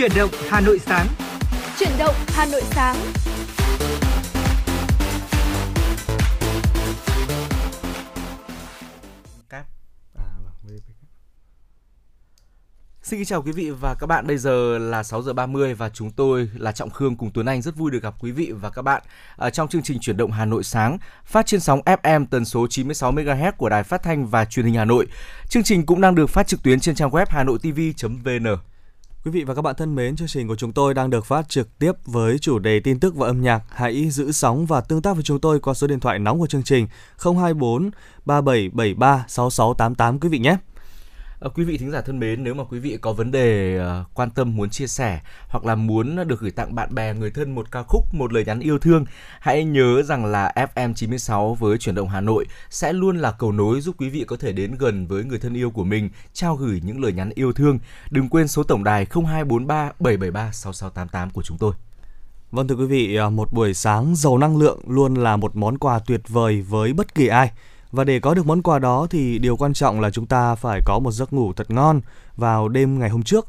Chuyển động Hà Nội sáng. Chuyển động Hà Nội sáng. Cáp. À, vâng. Xin kính chào quý vị và các bạn. Bây giờ là 6 giờ 30 và chúng tôi là Trọng Khương cùng Tuấn Anh rất vui được gặp quý vị và các bạn ở trong chương trình chuyển động Hà Nội sáng phát trên sóng FM tần số 96 MHz của Đài Phát thanh và Truyền hình Hà Nội. Chương trình cũng đang được phát trực tuyến trên trang web hanoitv.vn. Quý vị và các bạn thân mến, chương trình của chúng tôi đang được phát trực tiếp với chủ đề tin tức và âm nhạc. Hãy giữ sóng và tương tác với chúng tôi qua số điện thoại nóng của chương trình 024 3773 6688 quý vị nhé. À, quý vị thính giả thân mến, nếu mà quý vị có vấn đề ờ, quan tâm muốn chia sẻ hoặc là muốn được gửi tặng bạn bè người thân một ca khúc, một lời nhắn yêu thương, hãy nhớ rằng là FM 96 với chuyển động Hà Nội sẽ luôn là cầu nối giúp quý vị có thể đến gần với người thân yêu của mình, trao gửi những lời nhắn yêu thương. Đừng quên số tổng đài 0243 773 6688 của chúng tôi. Vâng thưa quý vị, ờ, một buổi sáng giàu năng lượng luôn là một món quà tuyệt vời với bất kỳ ai. Và để có được món quà đó thì điều quan trọng là chúng ta phải có một giấc ngủ thật ngon vào đêm ngày hôm trước.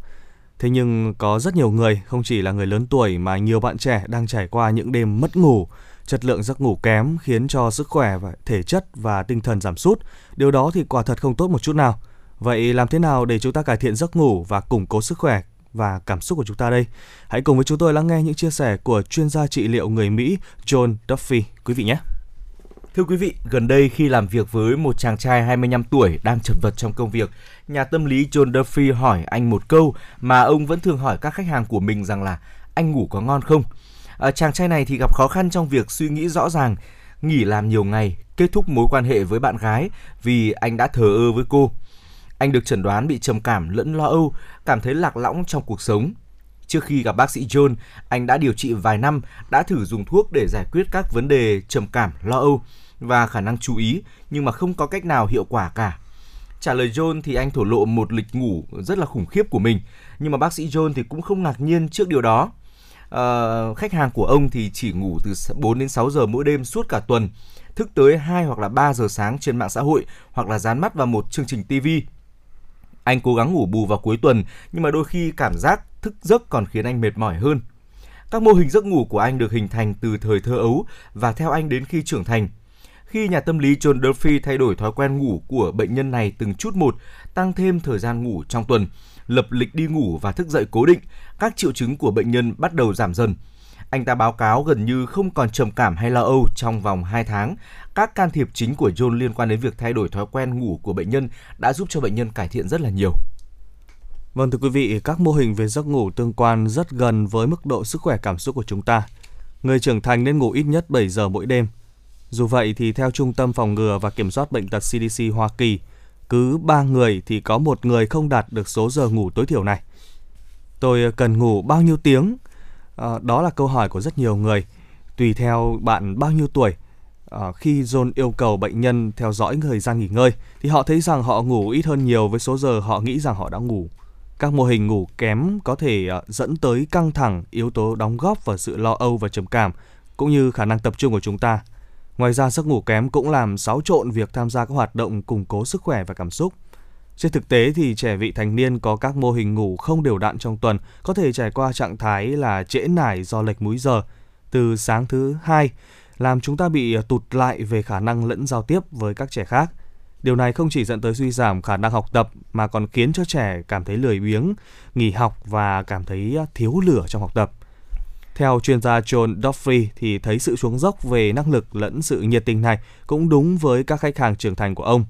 Thế nhưng có rất nhiều người, không chỉ là người lớn tuổi mà nhiều bạn trẻ đang trải qua những đêm mất ngủ, chất lượng giấc ngủ kém khiến cho sức khỏe và thể chất và tinh thần giảm sút. Điều đó thì quả thật không tốt một chút nào. Vậy làm thế nào để chúng ta cải thiện giấc ngủ và củng cố sức khỏe và cảm xúc của chúng ta đây? Hãy cùng với chúng tôi lắng nghe những chia sẻ của chuyên gia trị liệu người Mỹ John Duffy quý vị nhé. Thưa quý vị, gần đây khi làm việc với một chàng trai 25 tuổi đang chật vật trong công việc, nhà tâm lý John Duffy hỏi anh một câu mà ông vẫn thường hỏi các khách hàng của mình rằng là anh ngủ có ngon không? À, chàng trai này thì gặp khó khăn trong việc suy nghĩ rõ ràng, nghỉ làm nhiều ngày, kết thúc mối quan hệ với bạn gái vì anh đã thờ ơ với cô. Anh được chẩn đoán bị trầm cảm lẫn lo âu, cảm thấy lạc lõng trong cuộc sống. Trước khi gặp bác sĩ John, anh đã điều trị vài năm, đã thử dùng thuốc để giải quyết các vấn đề trầm cảm, lo âu và khả năng chú ý nhưng mà không có cách nào hiệu quả cả. Trả lời John thì anh thổ lộ một lịch ngủ rất là khủng khiếp của mình, nhưng mà bác sĩ John thì cũng không ngạc nhiên trước điều đó. À, khách hàng của ông thì chỉ ngủ từ 4 đến 6 giờ mỗi đêm suốt cả tuần, thức tới 2 hoặc là 3 giờ sáng trên mạng xã hội hoặc là dán mắt vào một chương trình TV. Anh cố gắng ngủ bù vào cuối tuần, nhưng mà đôi khi cảm giác thức giấc còn khiến anh mệt mỏi hơn. Các mô hình giấc ngủ của anh được hình thành từ thời thơ ấu và theo anh đến khi trưởng thành – khi nhà tâm lý John Duffy thay đổi thói quen ngủ của bệnh nhân này từng chút một, tăng thêm thời gian ngủ trong tuần, lập lịch đi ngủ và thức dậy cố định, các triệu chứng của bệnh nhân bắt đầu giảm dần. Anh ta báo cáo gần như không còn trầm cảm hay lo âu trong vòng 2 tháng. Các can thiệp chính của John liên quan đến việc thay đổi thói quen ngủ của bệnh nhân đã giúp cho bệnh nhân cải thiện rất là nhiều. Vâng thưa quý vị, các mô hình về giấc ngủ tương quan rất gần với mức độ sức khỏe cảm xúc của chúng ta. Người trưởng thành nên ngủ ít nhất 7 giờ mỗi đêm, dù vậy thì theo Trung tâm Phòng ngừa và Kiểm soát Bệnh tật CDC Hoa Kỳ, cứ 3 người thì có một người không đạt được số giờ ngủ tối thiểu này. Tôi cần ngủ bao nhiêu tiếng? À, đó là câu hỏi của rất nhiều người. Tùy theo bạn bao nhiêu tuổi, à, khi John yêu cầu bệnh nhân theo dõi thời gian nghỉ ngơi, thì họ thấy rằng họ ngủ ít hơn nhiều với số giờ họ nghĩ rằng họ đã ngủ. Các mô hình ngủ kém có thể ờ, dẫn tới căng thẳng, yếu tố đóng góp vào sự lo âu và trầm cảm, cũng như khả năng tập trung của chúng ta. Ngoài ra giấc ngủ kém cũng làm xáo trộn việc tham gia các hoạt động củng cố sức khỏe và cảm xúc. Trên thực tế thì trẻ vị thành niên có các mô hình ngủ không đều đặn trong tuần có thể trải qua trạng thái là trễ nải do lệch múi giờ từ sáng thứ hai làm chúng ta bị ờ, tụt lại về khả năng lẫn giao tiếp với các trẻ khác. Điều này không chỉ dẫn tới suy giảm khả năng học tập mà còn khiến cho trẻ cảm thấy lười biếng, nghỉ học và cảm thấy thiếu lửa trong học tập. Theo chuyên gia John Duffy thì thấy sự xuống dốc về năng lực lẫn sự nhiệt tình này cũng đúng với các khách hàng trưởng thành của ông.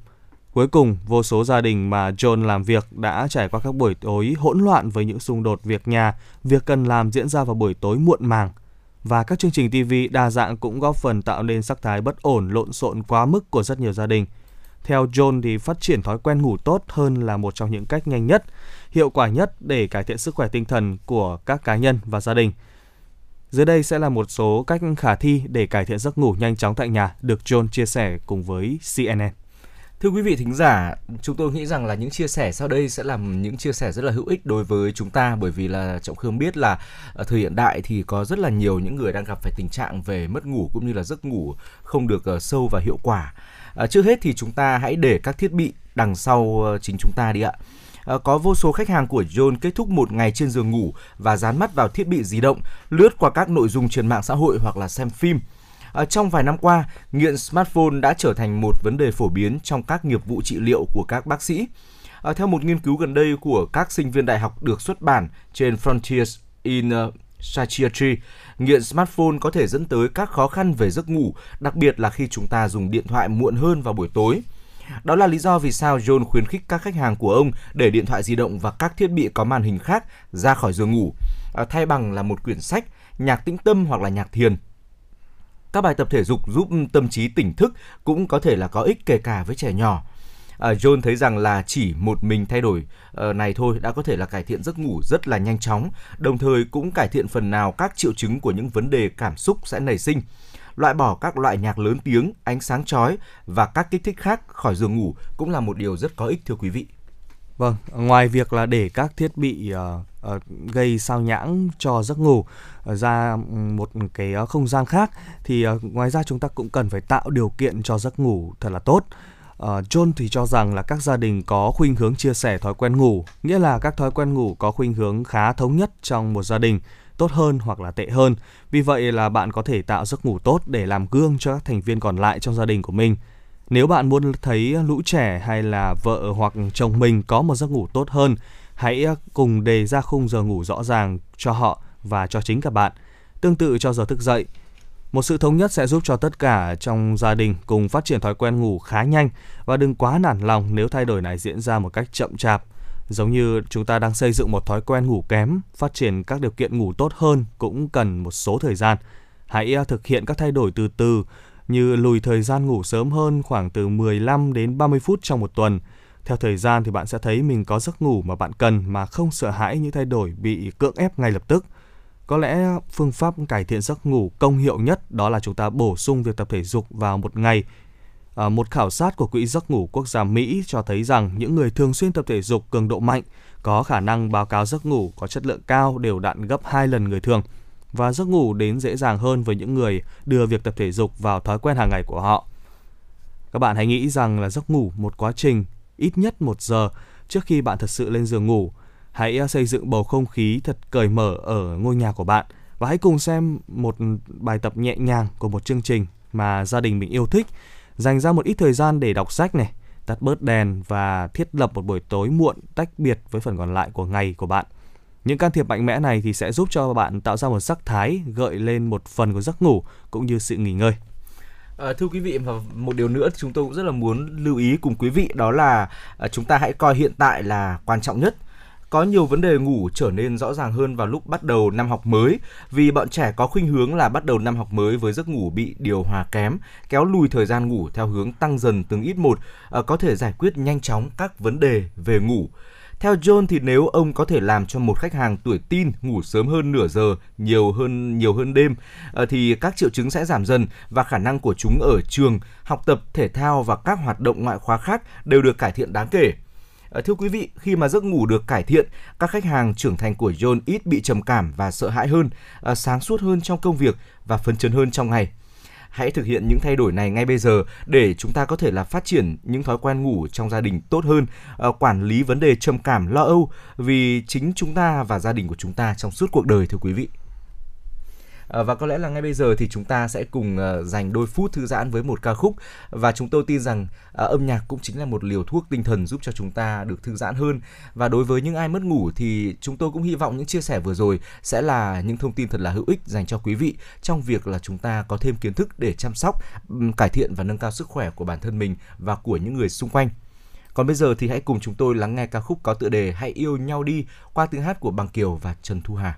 Cuối cùng, vô số gia đình mà John làm việc đã trải qua các buổi tối hỗn loạn với những xung đột việc nhà, việc cần làm diễn ra vào buổi tối muộn màng. Và các chương trình TV đa dạng cũng góp phần tạo nên sắc thái bất ổn lộn xộn quá mức của rất nhiều gia đình. Theo John thì phát triển thói quen ngủ tốt hơn là một trong những cách nhanh nhất, hiệu quả nhất để cải thiện sức khỏe tinh thần của các cá nhân và gia đình – dưới đây sẽ là một số cách khả thi để cải thiện giấc ngủ nhanh chóng tại nhà được John chia sẻ cùng với CNN. Thưa quý vị thính giả, chúng tôi nghĩ rằng là những chia sẻ sau đây sẽ là những chia sẻ rất là hữu ích đối với chúng ta bởi vì là Trọng Khương biết là ở thời hiện đại thì có rất là nhiều những người đang gặp phải tình trạng về mất ngủ cũng như là giấc ngủ không được ờ, sâu và hiệu quả. À, trước hết thì chúng ta hãy để các thiết bị đằng sau ờ, chính chúng ta đi ạ. À, có vô số khách hàng của John kết thúc một ngày trên giường ngủ và dán mắt vào thiết bị di động, lướt qua các nội dung trên mạng xã hội hoặc là xem phim. À, trong vài năm qua, nghiện smartphone đã trở thành một vấn đề phổ biến trong các nghiệp vụ trị liệu của các bác sĩ. À, theo một nghiên cứu gần đây của các sinh viên đại học được xuất bản trên Frontiers in uh, Psychiatry, nghiện smartphone có thể dẫn tới các khó khăn về giấc ngủ, đặc biệt là khi chúng ta dùng điện thoại muộn hơn vào buổi tối. Đó là lý do vì sao John khuyến khích các khách hàng của ông để điện thoại di động và các thiết bị có màn hình khác ra khỏi giường ngủ, à, thay bằng là một quyển sách, nhạc tĩnh tâm hoặc là nhạc thiền. Các bài tập thể dục giúp tâm trí tỉnh thức cũng có thể là có ích kể cả với trẻ nhỏ. À, John thấy rằng là chỉ một mình thay đổi uh, này thôi đã có thể là cải thiện giấc ngủ rất là nhanh chóng, đồng thời cũng cải thiện phần nào các triệu chứng của những vấn đề cảm xúc sẽ nảy sinh loại bỏ các loại nhạc lớn tiếng, ánh sáng chói và các kích thích khác khỏi giường ngủ cũng là một điều rất có ích thưa quý vị. Vâng, ngoài việc là để các thiết bị uh, uh, gây sao nhãng cho giấc ngủ uh, ra một cái không gian khác thì uh, ngoài ra chúng ta cũng cần phải tạo điều kiện cho giấc ngủ thật là tốt. Ờ, John thì cho rằng là các gia đình có khuynh hướng chia sẻ thói quen ngủ, nghĩa là các thói quen ngủ có khuynh hướng khá thống nhất trong một gia đình tốt hơn hoặc là tệ hơn. Vì vậy là bạn có thể tạo giấc ngủ tốt để làm gương cho các thành viên còn lại trong gia đình của mình. Nếu bạn muốn thấy lũ trẻ hay là vợ hoặc chồng mình có một giấc ngủ tốt hơn, hãy ờ, cùng đề ra khung giờ ngủ rõ ràng cho họ và cho chính cả bạn. Tương tự cho giờ thức dậy, một sự thống nhất sẽ giúp cho tất cả trong gia đình cùng phát triển thói quen ngủ khá nhanh và đừng quá nản lòng nếu thay đổi này diễn ra một cách chậm chạp Giống như chúng ta đang xây dựng một thói quen ngủ kém, phát triển các điều kiện ngủ tốt hơn cũng cần một số thời gian. Hãy à, thực hiện các thay đổi từ từ như lùi thời gian ngủ sớm hơn khoảng từ 15 đến 30 phút trong một tuần. Theo thời gian thì bạn sẽ thấy mình có giấc ngủ mà bạn cần mà không sợ hãi những thay đổi bị cưỡng ép ngay lập tức. Có lẽ phương pháp cải thiện giấc ngủ công hiệu nhất đó là chúng ta bổ sung việc tập thể dục vào một ngày À, một khảo sát của Quỹ giấc ngủ quốc gia Mỹ cho thấy rằng những người thường xuyên tập thể dục cường độ mạnh có khả năng báo cáo giấc ngủ có chất lượng cao đều đặn gấp 2 lần người thường và giấc ngủ đến dễ dàng hơn với những người đưa việc tập thể dục vào thói quen hàng ngày của họ. Các bạn hãy nghĩ rằng là giấc ngủ một quá trình ít nhất một giờ trước khi bạn thật sự lên giường ngủ. Hãy à, xây dựng bầu không khí thật cởi mở ở ngôi nhà của bạn và hãy cùng xem một bài tập nhẹ nhàng của một chương trình mà gia đình mình yêu thích dành ra một ít thời gian để đọc sách này, tắt bớt đèn và thiết lập một buổi tối muộn tách biệt với phần còn lại của ngày của bạn. Những can thiệp mạnh mẽ này thì sẽ giúp cho bạn tạo ra một sắc thái gợi lên một phần của giấc ngủ cũng như sự nghỉ ngơi. À, thưa quý vị và một điều nữa chúng tôi cũng rất là muốn lưu ý cùng quý vị đó là à, chúng ta hãy coi hiện tại là quan trọng nhất có nhiều vấn đề ngủ trở nên rõ ràng hơn vào lúc bắt đầu năm học mới vì bọn trẻ có khuynh hướng là bắt đầu năm học mới với giấc ngủ bị điều hòa kém, kéo lùi thời gian ngủ theo hướng tăng dần từng ít một, ờ, có thể giải quyết nhanh chóng các vấn đề về ngủ. Theo John thì nếu ông có thể làm cho một khách hàng tuổi tin ngủ sớm hơn nửa giờ, nhiều hơn nhiều hơn đêm ờ, thì các triệu chứng sẽ giảm dần và khả năng của chúng ở trường, học tập, thể thao và các hoạt động ngoại khóa khác đều được cải thiện đáng kể. Ờ, thưa quý vị, khi mà giấc ngủ được cải thiện, các khách hàng trưởng thành của John ít bị trầm cảm và sợ hãi hơn, ờ, sáng suốt hơn trong công việc và phấn chấn hơn trong ngày. Hãy thực hiện những thay đổi này ngay bây giờ để chúng ta có thể là phát triển những thói quen ngủ trong gia đình tốt hơn, ờ, quản lý vấn đề trầm cảm, lo âu vì chính chúng ta và gia đình của chúng ta trong suốt cuộc đời thưa quý vị. Ờ, và có lẽ là ngay bây giờ thì chúng ta sẽ cùng ờ, dành đôi phút thư giãn với một ca khúc. Và chúng tôi tin rằng ờ, âm nhạc cũng chính là một liều thuốc tinh thần giúp cho chúng ta được thư giãn hơn. Và đối với những ai mất ngủ thì chúng tôi cũng hy vọng những chia sẻ vừa rồi sẽ là những thông tin thật là hữu ích dành cho quý vị trong việc là chúng ta có thêm kiến thức để chăm sóc cải thiện và nâng cao sức khỏe của bản thân mình và của những người xung quanh. Còn bây giờ thì hãy cùng chúng tôi lắng nghe ca khúc có tựa đề Hãy yêu nhau đi qua tiếng hát của Bằng Kiều và Trần Thu Hà.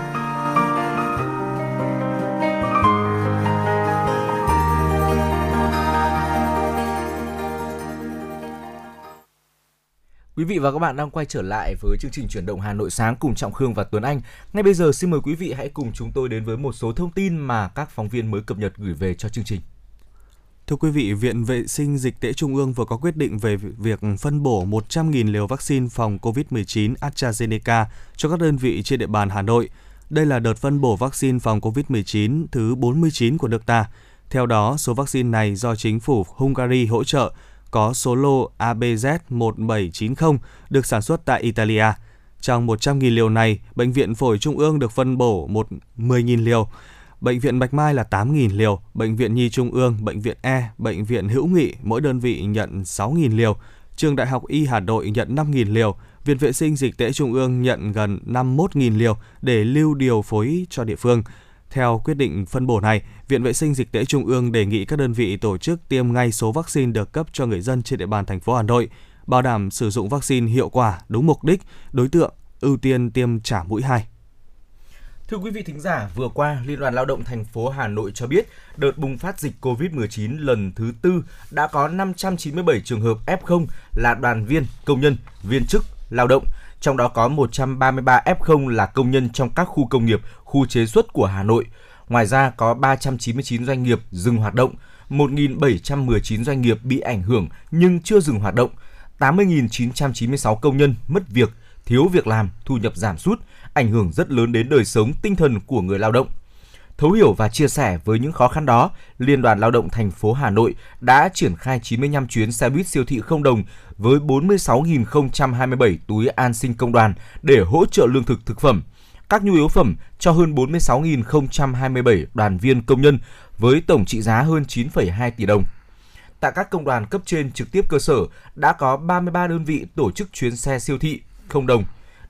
Quý vị và các bạn đang quay trở lại với chương trình chuyển động Hà Nội sáng cùng Trọng Khương và Tuấn Anh. Ngay bây giờ xin mời quý vị hãy cùng chúng tôi đến với một số thông tin mà các phóng viên mới cập nhật gửi về cho chương trình. Thưa quý vị, Viện Vệ sinh Dịch tễ Trung ương vừa có quyết định về việc phân bổ 100.000 liều vaccine phòng COVID-19 AstraZeneca cho các đơn vị trên địa bàn Hà Nội. Đây là đợt phân bổ vaccine phòng COVID-19 thứ 49 của nước ta. Theo đó, số vaccine này do chính phủ Hungary hỗ trợ có số lô ABZ1790 được sản xuất tại Italia. Trong 100.000 liều này, Bệnh viện Phổi Trung ương được phân bổ 10.000 liều, Bệnh viện Bạch Mai là 8.000 liều, Bệnh viện Nhi Trung ương, Bệnh viện E, Bệnh viện Hữu Nghị mỗi đơn vị nhận 6.000 liều, Trường Đại học Y Hà Nội nhận 5.000 liều, Viện Vệ sinh Dịch tễ Trung ương nhận gần 51.000 liều để lưu điều phối cho địa phương. Theo quyết định phân bổ này, Viện Vệ sinh Dịch tễ Trung ương đề nghị các đơn vị tổ chức tiêm ngay số vaccine được cấp cho người dân trên địa bàn thành phố Hà Nội, bảo đảm sử dụng vaccine hiệu quả, đúng mục đích, đối tượng, ưu tiên tiêm trả mũi 2. Thưa quý vị thính giả, vừa qua, Liên đoàn Lao động thành phố Hà Nội cho biết, đợt bùng phát dịch COVID-19 lần thứ tư đã có 597 trường hợp F0 là đoàn viên, công nhân, viên chức, lao động, trong đó có 133 F0 là công nhân trong các khu công nghiệp, khu chế xuất của Hà Nội. Ngoài ra có 399 doanh nghiệp dừng hoạt động, 1.719 doanh nghiệp bị ảnh hưởng nhưng chưa dừng hoạt động, 80.996 công nhân mất việc, thiếu việc làm, thu nhập giảm sút, ảnh hưởng rất lớn đến đời sống tinh thần của người lao động. Thấu hiểu và chia sẻ với những khó khăn đó, Liên đoàn Lao động thành phố Hà Nội đã triển khai 95 chuyến xe buýt siêu thị không đồng với 46.027 túi an sinh công đoàn để hỗ trợ lương thực thực phẩm, các nhu yếu phẩm cho hơn 46.027 đoàn viên công nhân với tổng trị giá hơn 9,2 tỷ đồng. Tại các công đoàn cấp trên trực tiếp cơ sở đã có 33 đơn vị tổ chức chuyến xe siêu thị không đồng,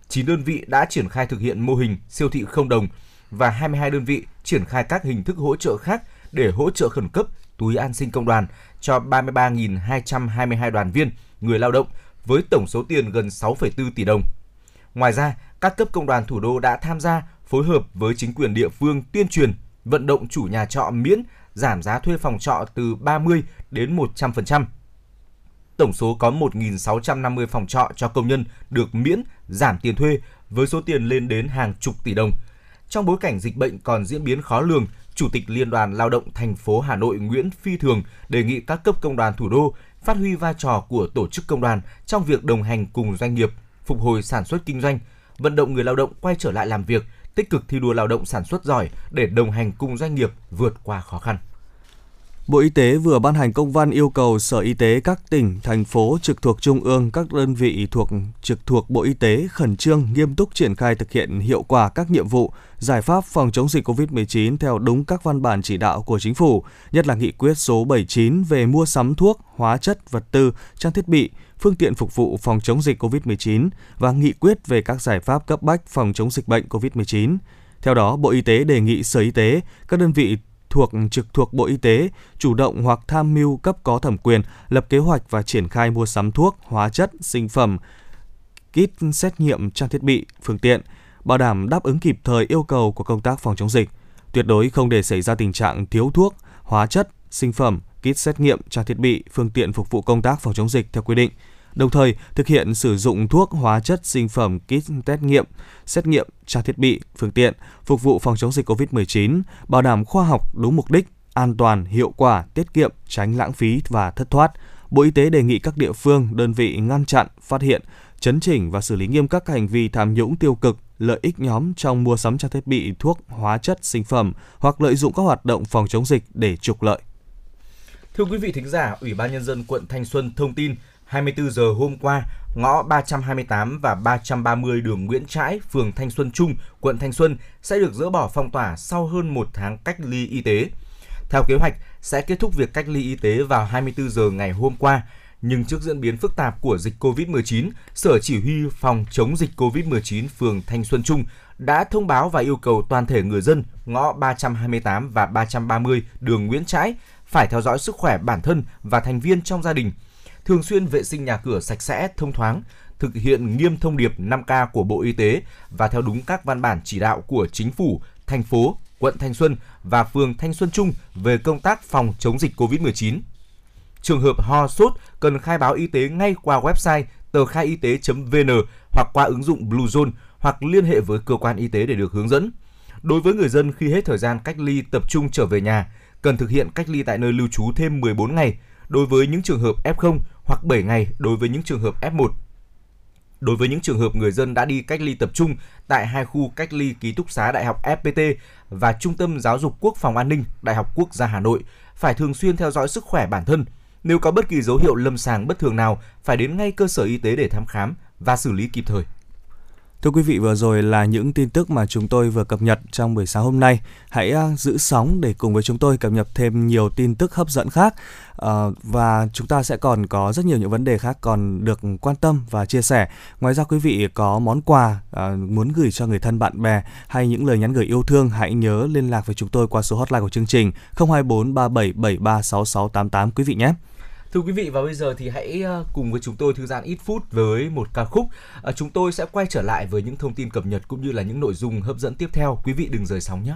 9 đơn vị đã triển khai thực hiện mô hình siêu thị không đồng và 22 đơn vị triển khai các hình thức hỗ trợ khác để hỗ trợ khẩn cấp túi an sinh công đoàn cho 33.222 đoàn viên, người lao động với tổng số tiền gần 6,4 tỷ đồng. Ngoài ra, các cấp công đoàn thủ đô đã tham gia phối hợp với chính quyền địa phương tuyên truyền, vận động chủ nhà trọ miễn giảm giá thuê phòng trọ từ 30 đến 100%. Tổng số có 1.650 phòng trọ cho công nhân được miễn giảm tiền thuê với số tiền lên đến hàng chục tỷ đồng. Trong bối cảnh dịch bệnh còn diễn biến khó lường, Chủ tịch Liên đoàn Lao động thành phố Hà Nội Nguyễn Phi Thường đề nghị các cấp công đoàn thủ đô phát huy vai trò của tổ chức công đoàn trong việc đồng hành cùng doanh nghiệp, phục hồi sản xuất kinh doanh, vận động người lao động quay trở lại làm việc, tích cực thi đua lao động sản xuất giỏi để đồng hành cùng doanh nghiệp vượt qua khó khăn. Bộ Y tế vừa ban hành công văn yêu cầu Sở Y tế các tỉnh, thành phố trực thuộc Trung ương, các đơn vị thuộc trực thuộc Bộ Y tế khẩn trương nghiêm túc triển khai thực hiện hiệu quả các nhiệm vụ, giải pháp phòng chống dịch COVID-19 theo đúng các văn bản chỉ đạo của Chính phủ, nhất là nghị quyết số 79 về mua sắm thuốc, hóa chất, vật tư, trang thiết bị, phương tiện phục vụ phòng chống dịch COVID-19 và nghị quyết về các giải pháp cấp bách phòng chống dịch bệnh COVID-19. Theo đó, Bộ Y tế đề nghị Sở Y tế, các đơn vị thuộc trực thuộc Bộ Y tế chủ động hoặc tham mưu cấp có thẩm quyền lập kế hoạch và triển khai mua sắm thuốc, hóa chất, sinh phẩm, kit xét nghiệm trang thiết bị, phương tiện, bảo đảm đáp ứng kịp thời yêu cầu của công tác phòng chống dịch. Tuyệt đối không để xảy ra tình trạng thiếu thuốc, hóa chất, sinh phẩm, kit xét nghiệm, trang thiết bị, phương tiện phục vụ công tác phòng chống dịch theo quy định – đồng thời thực hiện sử dụng thuốc, hóa chất, sinh phẩm, kit test nghiệm, xét nghiệm, trang thiết bị, phương tiện phục vụ phòng chống dịch COVID-19, bảo đảm khoa học đúng mục đích, an toàn, hiệu quả, tiết kiệm, tránh lãng phí và thất thoát. Bộ Y tế đề nghị các địa phương, đơn vị ngăn chặn, phát hiện, chấn chỉnh và xử lý nghiêm các hành vi tham nhũng tiêu cực, lợi ích nhóm trong mua sắm trang thiết bị, thuốc, hóa chất, sinh phẩm hoặc lợi dụng các hoạt động phòng chống dịch để trục lợi. Thưa quý vị thính giả, Ủy ban nhân dân quận Thanh Xuân thông tin 24 giờ hôm qua, ngõ 328 và 330 đường Nguyễn Trãi, phường Thanh Xuân Trung, quận Thanh Xuân sẽ được dỡ bỏ phong tỏa sau hơn một tháng cách ly y tế. Theo kế hoạch, sẽ kết thúc việc cách ly y tế vào 24 giờ ngày hôm qua, nhưng trước diễn biến phức tạp của dịch COVID-19, Sở Chỉ huy Phòng chống dịch COVID-19 phường Thanh Xuân Trung đã thông báo và yêu cầu toàn thể người dân ngõ 328 và 330 đường Nguyễn Trãi phải theo dõi sức khỏe bản thân và thành viên trong gia đình – thường xuyên vệ sinh nhà cửa sạch sẽ, thông thoáng, thực hiện nghiêm thông điệp 5K của Bộ Y tế và theo đúng các văn bản chỉ đạo của chính phủ, thành phố, quận Thanh Xuân và phường Thanh Xuân Trung về công tác phòng chống dịch COVID-19. Trường hợp ho sốt cần khai báo y tế ngay qua website tờ khai y tế.vn hoặc qua ứng dụng Bluezone hoặc liên hệ với cơ quan y tế để được hướng dẫn. Đối với người dân khi hết thời gian cách ly tập trung trở về nhà, cần thực hiện cách ly tại nơi lưu trú thêm 14 ngày đối với những trường hợp F0 hoặc 7 ngày đối với những trường hợp F1. Đối với những trường hợp người dân đã đi cách ly tập trung tại hai khu cách ly ký túc xá Đại học FPT và Trung tâm Giáo dục Quốc phòng An ninh Đại học Quốc gia Hà Nội phải thường xuyên theo dõi sức khỏe bản thân. Nếu có bất kỳ dấu hiệu lâm sàng bất thường nào, phải đến ngay cơ sở y tế để thăm khám và xử lý kịp thời. Thưa quý vị, vừa rồi là những tin tức mà chúng tôi vừa cập nhật trong buổi sáng hôm nay. Hãy à, giữ sóng để cùng với chúng tôi cập nhật thêm nhiều tin tức hấp dẫn khác. À, và chúng ta sẽ còn có rất nhiều những vấn đề khác còn được quan tâm và chia sẻ. Ngoài ra quý vị có món quà à, muốn gửi cho người thân bạn bè hay những lời nhắn gửi yêu thương, hãy nhớ liên lạc với chúng tôi qua số hotline của chương trình 024 3773 6688 quý vị nhé. Thưa quý vị và bây giờ thì hãy ờ, cùng với chúng tôi thư giãn ít phút với một ca khúc. À, chúng tôi sẽ quay trở lại với những thông tin cập nhật cũng như là những nội dung hấp dẫn tiếp theo. Quý vị đừng rời sóng nhé.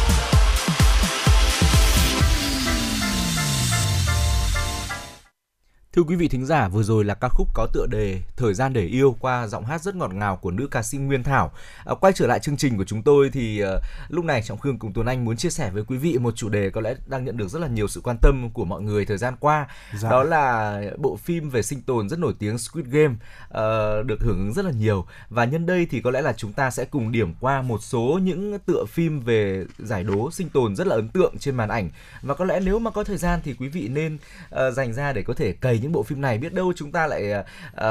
Thưa quý vị thính giả, vừa rồi là ca khúc có tựa đề Thời gian để yêu qua giọng hát rất ngọt ngào của nữ ca sĩ Nguyên Thảo. À, quay trở lại chương trình của chúng tôi thì uh, lúc này Trọng Khương cùng Tuấn Anh muốn chia sẻ với quý vị một chủ đề có lẽ đang nhận được rất là nhiều sự quan tâm của mọi người thời gian qua. Dạ. Đó là bộ phim về sinh tồn rất nổi tiếng Squid Game uh, được hưởng ứng rất là nhiều và nhân đây thì có lẽ là chúng ta sẽ cùng điểm qua một số những tựa phim về giải đố sinh tồn rất là ấn tượng trên màn ảnh và có lẽ nếu mà có thời gian thì quý vị nên uh, dành ra để có thể cày những bộ phim này biết đâu chúng ta lại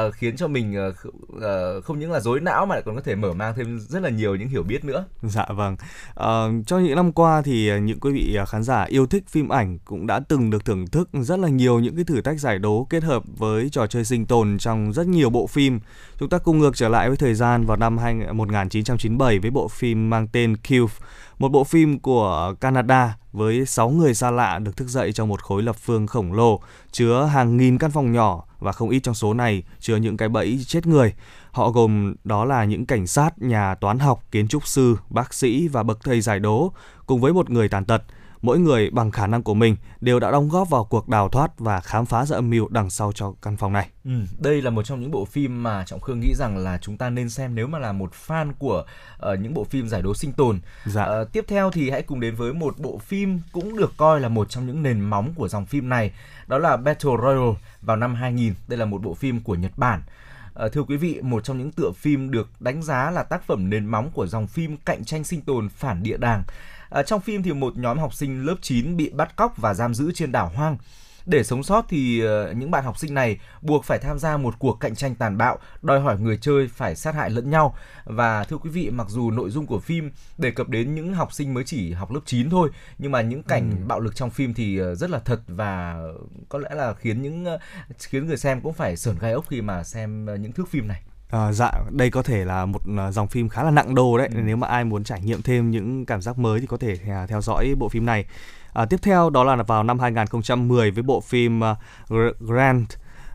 uh, khiến cho mình uh, uh, không những là dối não mà lại còn có thể mở mang thêm rất là nhiều những hiểu biết nữa. Dạ vâng. Uh, trong những năm qua thì những quý vị khán giả yêu thích phim ảnh cũng đã từng được thưởng thức rất là nhiều những cái thử thách giải đố kết hợp với trò chơi sinh tồn trong rất nhiều bộ phim. Chúng ta cùng ngược trở lại với thời gian vào năm 1997 với bộ phim mang tên Cube một bộ phim của Canada với 6 người xa lạ được thức dậy trong một khối lập phương khổng lồ chứa hàng nghìn căn phòng nhỏ và không ít trong số này chứa những cái bẫy chết người. Họ gồm đó là những cảnh sát, nhà toán học, kiến trúc sư, bác sĩ và bậc thầy giải đố cùng với một người tàn tật – mỗi người bằng khả năng của mình đều đã đóng góp vào cuộc đào thoát và khám phá ra âm mưu đằng sau cho căn phòng này. Ừ, đây là một trong những bộ phim mà Trọng Khương nghĩ rằng là chúng ta nên xem nếu mà là một fan của uh, những bộ phim giải đố sinh tồn. Dạ. Uh, tiếp theo thì hãy cùng đến với một bộ phim cũng được coi là một trong những nền móng của dòng phim này, đó là Battle Royale vào năm 2000. Đây là một bộ phim của Nhật Bản. À, thưa quý vị, một trong những tựa phim được đánh giá là tác phẩm nền móng của dòng phim cạnh tranh sinh tồn phản địa đàng. À, trong phim thì một nhóm học sinh lớp 9 bị bắt cóc và giam giữ trên đảo hoang. Để sống sót thì uh, những bạn học sinh này buộc phải tham gia một cuộc cạnh tranh tàn bạo, đòi hỏi người chơi phải sát hại lẫn nhau. Và thưa quý vị, mặc dù nội dung của phim đề cập đến những học sinh mới chỉ học lớp 9 thôi, nhưng mà những cảnh ừ. bạo lực trong phim thì uh, rất là thật và có lẽ là khiến những uh, khiến người xem cũng phải sởn gai ốc khi mà xem những thước phim này. À, dạ, đây có thể là một à, dòng phim khá là nặng đô đấy. Ừ. Nếu mà ai muốn trải nghiệm thêm những cảm giác mới thì có thể à, theo dõi bộ phim này. À, tiếp theo đó là vào năm 2010 với bộ phim uh,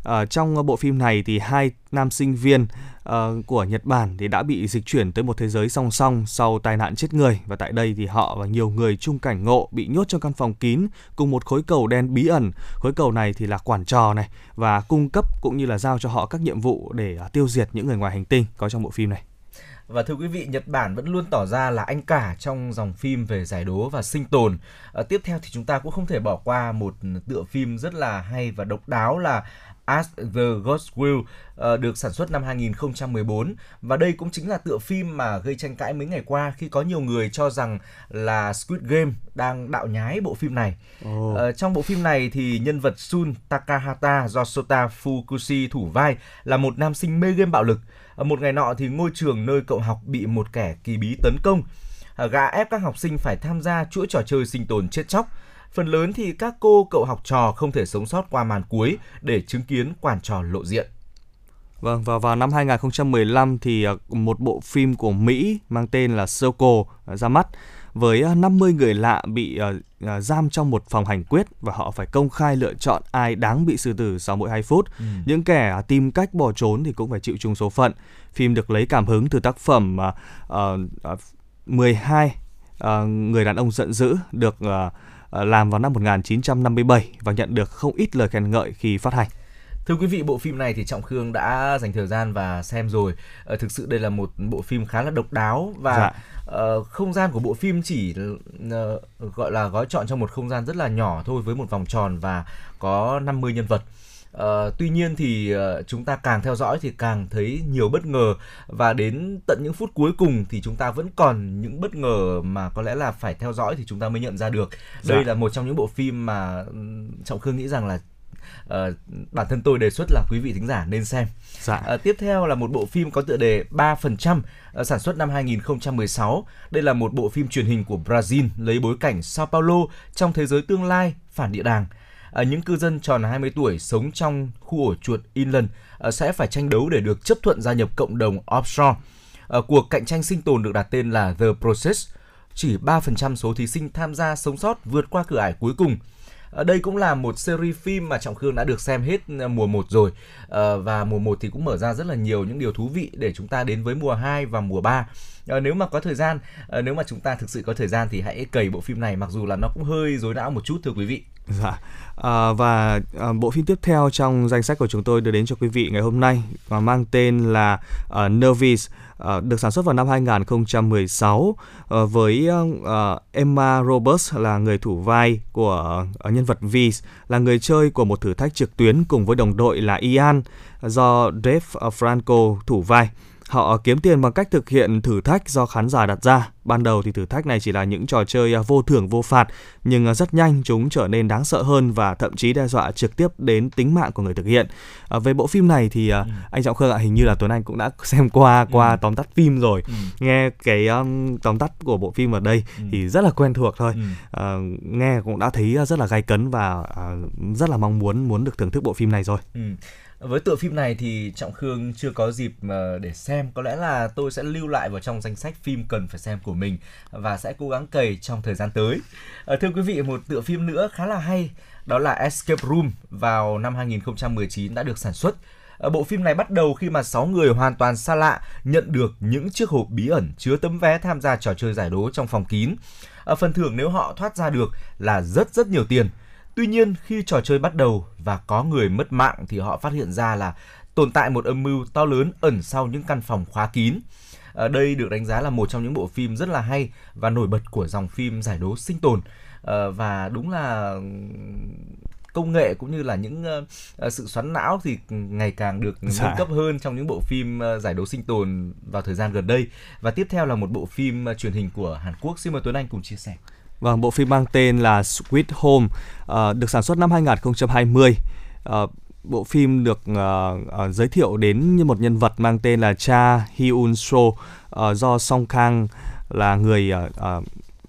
Grant. Trong bộ phim này thì hai nam sinh viên uh, của Nhật Bản thì đã bị dịch chuyển tới một thế giới song song sau tai nạn chết người và tại đây thì họ và nhiều người chung cảnh ngộ bị nhốt trong căn phòng kín cùng một khối cầu đen bí ẩn. Khối cầu này thì là quản trò này và cung cấp cũng như là giao cho họ các nhiệm vụ để uh, tiêu diệt những người ngoài hành tinh có trong bộ phim này. Và thưa quý vị, Nhật Bản vẫn luôn tỏ ra là anh cả trong dòng phim về giải đố và sinh tồn. À, tiếp theo thì chúng ta cũng không thể bỏ qua một tựa phim rất là hay và độc đáo là As the Ghost Will uh, được sản xuất năm 2014 và đây cũng chính là tựa phim mà gây tranh cãi mấy ngày qua khi có nhiều người cho rằng là Squid Game đang đạo nhái bộ phim này. Oh. Uh, trong bộ phim này thì nhân vật Sun Takahata do Sota Fukushi thủ vai là một nam sinh mê game bạo lực. Uh, một ngày nọ thì ngôi trường nơi cậu học bị một kẻ kỳ bí tấn công. Uh, gã ép các học sinh phải tham gia chuỗi trò chơi sinh tồn chết chóc phần lớn thì các cô cậu học trò không thể sống sót qua màn cuối để chứng kiến quản trò lộ diện. Vâng, và vào năm 2015 thì à, một bộ phim của Mỹ mang tên là Circle ra mắt với 50 à, người lạ bị uh, giam trong một phòng hành quyết và họ phải công khai lựa chọn ai đáng bị xử tử sau mỗi 2 phút. Ừ. Những kẻ tìm cách bỏ trốn thì cũng phải chịu chung số phận. Phim được lấy cảm hứng từ tác phẩm uh, uh, 12 uh, người đàn ông giận dữ được uh, làm vào năm 1957 và nhận được không ít lời khen ngợi khi phát hành. Thưa quý vị, bộ phim này thì Trọng Khương đã dành thời gian và xem rồi. À, thực sự đây là một bộ phim khá là độc đáo và dạ. uh, không gian của bộ phim chỉ uh, gọi là gói chọn trong một không gian rất là nhỏ thôi với một vòng tròn và có 50 nhân vật. Uh, tuy nhiên thì uh, chúng ta càng theo dõi thì càng thấy nhiều bất ngờ và đến tận những phút cuối cùng thì chúng ta vẫn còn những bất ngờ mà có lẽ là phải theo dõi thì chúng ta mới nhận ra được. Dạ. Đây là một trong những bộ phim mà Trọng Khương nghĩ rằng là uh, bản thân tôi đề xuất là quý vị thính giả nên xem. Dạ. Uh, tiếp theo là một bộ phim có tựa đề 3% uh, sản xuất năm 2016. Đây là một bộ phim truyền hình của Brazil lấy bối cảnh Sao Paulo trong thế giới tương lai phản địa đàng Ờ, những cư dân tròn 20 tuổi sống trong khu ổ chuột Inland ờ, sẽ phải tranh đấu để được chấp thuận gia nhập cộng đồng offshore. Ờ, cuộc cạnh tranh sinh tồn được đặt tên là The Process. Chỉ 3% số thí sinh tham gia sống sót vượt qua cửa ải cuối cùng. Đây cũng là một series phim mà Trọng Khương đã được xem hết mùa 1 rồi. Và mùa 1 thì cũng mở ra rất là nhiều những điều thú vị để chúng ta đến với mùa 2 và mùa 3. Nếu mà có thời gian, nếu mà chúng ta thực sự có thời gian thì hãy cày bộ phim này mặc dù là nó cũng hơi rối não một chút thưa quý vị. Dạ. À, và à, bộ phim tiếp theo trong danh sách của chúng tôi đưa đến cho quý vị ngày hôm nay và mang tên là à, uh, Nervis uh, à, được sản xuất vào năm 2016 uh, à, với uh, Emma Roberts là người thủ vai của uh, nhân vật Vis là người chơi của một thử thách trực tuyến cùng với đồng đội là Ian do Dave Franco thủ vai. Họ kiếm tiền bằng cách thực hiện thử thách do khán giả đặt ra. Ban đầu thì thử thách này chỉ là những trò chơi à, vô thưởng vô phạt, nhưng à, rất nhanh chúng trở nên đáng sợ hơn và thậm chí đe dọa trực tiếp đến tính mạng của người thực hiện. À, về bộ phim này thì ừ. anh Trọng Khương ạ, hình như là Tuấn Anh cũng đã xem qua qua ừ. tóm tắt phim rồi. Ừ. Nghe cái um, tóm tắt của bộ phim ở đây ừ. thì rất là quen thuộc thôi. Ừ. À, nghe cũng đã thấy rất là gay cấn và uh, rất là mong muốn muốn được thưởng thức bộ phim này rồi. Ừ với tựa phim này thì trọng khương chưa có dịp ờ, để xem có lẽ là tôi sẽ lưu lại vào trong danh sách phim cần phải xem của mình và sẽ cố gắng cày trong thời gian tới ờ, thưa quý vị, một tựa phim nữa khá là hay, đó là Escape Room vào năm 2019 đã được sản xuất ờ, Bộ phim này bắt đầu khi mà 6 người hoàn toàn xa lạ nhận được những chiếc hộp bí ẩn chứa tấm vé tham gia trò chơi giải đố trong phòng kín. Phần thưởng nếu họ thoát ra được là rất rất nhiều tiền. Tuy nhiên, khi trò chơi bắt đầu và có người mất mạng thì họ phát hiện ra là tồn tại một âm mưu to lớn ẩn sau những căn phòng khóa kín. Ở đây được đánh giá là một trong những bộ phim rất là hay và nổi bật của dòng phim giải đố sinh tồn. À, và đúng là công nghệ cũng như là những uh, sự xoắn não thì ngày càng được nâng dạ. cấp hơn trong những bộ phim uh, giải đấu sinh tồn vào thời gian gần đây và tiếp theo là một bộ phim uh, truyền hình của Hàn Quốc xin mời Tuấn Anh cùng chia sẻ. Vâng, bộ phim mang tên là Sweet Home uh, được sản xuất năm 2020. Uh, ờ, bộ phim được uh, uh, giới thiệu đến như một nhân vật mang tên là Cha Hyun So uh, do Song Kang là người uh, uh,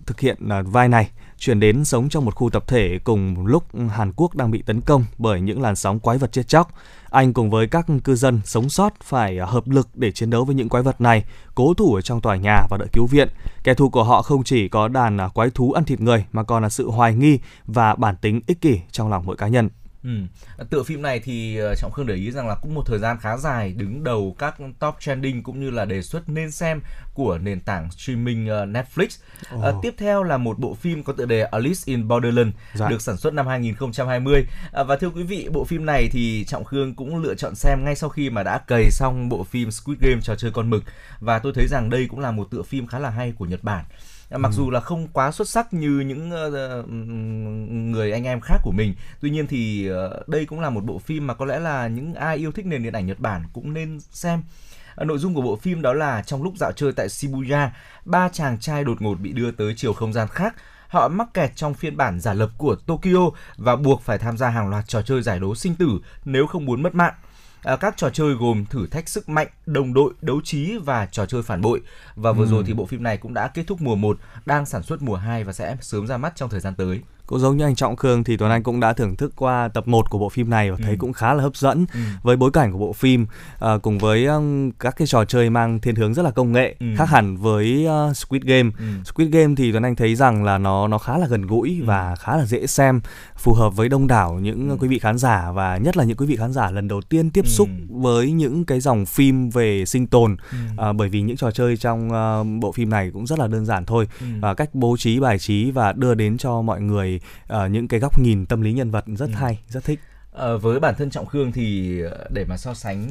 thực hiện uh, vai này chuyển đến sống trong một khu tập thể cùng lúc Hàn Quốc đang bị tấn công bởi những làn sóng quái vật chết chóc. Anh cùng với các cư dân sống sót phải à, hợp lực để chiến đấu với những quái vật này, cố thủ ở trong tòa nhà và đợi cứu viện. Kẻ thù của họ không chỉ có đàn à, quái thú ăn thịt người mà còn là sự hoài nghi và bản tính ích kỷ trong lòng mỗi cá nhân. Ừ. Tựa phim này thì ờ, Trọng Khương để ý rằng là cũng một thời gian khá dài đứng đầu các top trending cũng như là đề xuất nên xem của nền tảng streaming ờ, Netflix. Oh. À, tiếp theo là một bộ phim có tựa đề Alice in Borderland dạ. được sản xuất năm 2020. À, và thưa quý vị, bộ phim này thì Trọng Khương cũng lựa chọn xem ngay sau khi mà đã cày xong bộ phim Squid Game trò chơi con mực và tôi thấy rằng đây cũng là một tựa phim khá là hay của Nhật Bản mặc ừ. dù là không quá xuất sắc như những uh, người anh em khác của mình tuy nhiên thì uh, đây cũng là một bộ phim mà có lẽ là những ai yêu thích nền điện ảnh Nhật Bản cũng nên xem nội dung của bộ phim đó là trong lúc dạo chơi tại Shibuya ba chàng trai đột ngột bị đưa tới chiều không gian khác họ mắc kẹt trong phiên bản giả lập của Tokyo và buộc phải tham gia hàng loạt trò chơi giải đố sinh tử nếu không muốn mất mạng. À, các trò chơi gồm thử thách sức mạnh, đồng đội, đấu trí và trò chơi phản bội. Và vừa ừ. rồi thì bộ phim này cũng đã kết thúc mùa 1, đang sản xuất mùa 2 và sẽ sớm ra mắt trong thời gian tới cũng giống như anh Trọng Khương thì Tuấn Anh cũng đã thưởng thức qua tập 1 của bộ phim này và thấy ừ. cũng khá là hấp dẫn ừ. với bối cảnh của bộ phim uh, cùng với um, các cái trò chơi mang thiên hướng rất là công nghệ ừ. khác hẳn với uh, Squid Game. Ừ. Squid Game thì Tuấn Anh thấy rằng là nó nó khá là gần gũi ừ. và khá là dễ xem, phù hợp với đông đảo những ừ. quý vị khán giả và nhất là những quý vị khán giả lần đầu tiên tiếp xúc ừ. với những cái dòng phim về sinh tồn ừ. uh, bởi vì những trò chơi trong uh, bộ phim này cũng rất là đơn giản thôi. Ừ. Uh, cách bố trí bài trí và đưa đến cho mọi người uh, những cái góc nhìn tâm lý nhân vật rất ừ. hay rất thích uh, với bản thân trọng khương thì ờ, để mà so sánh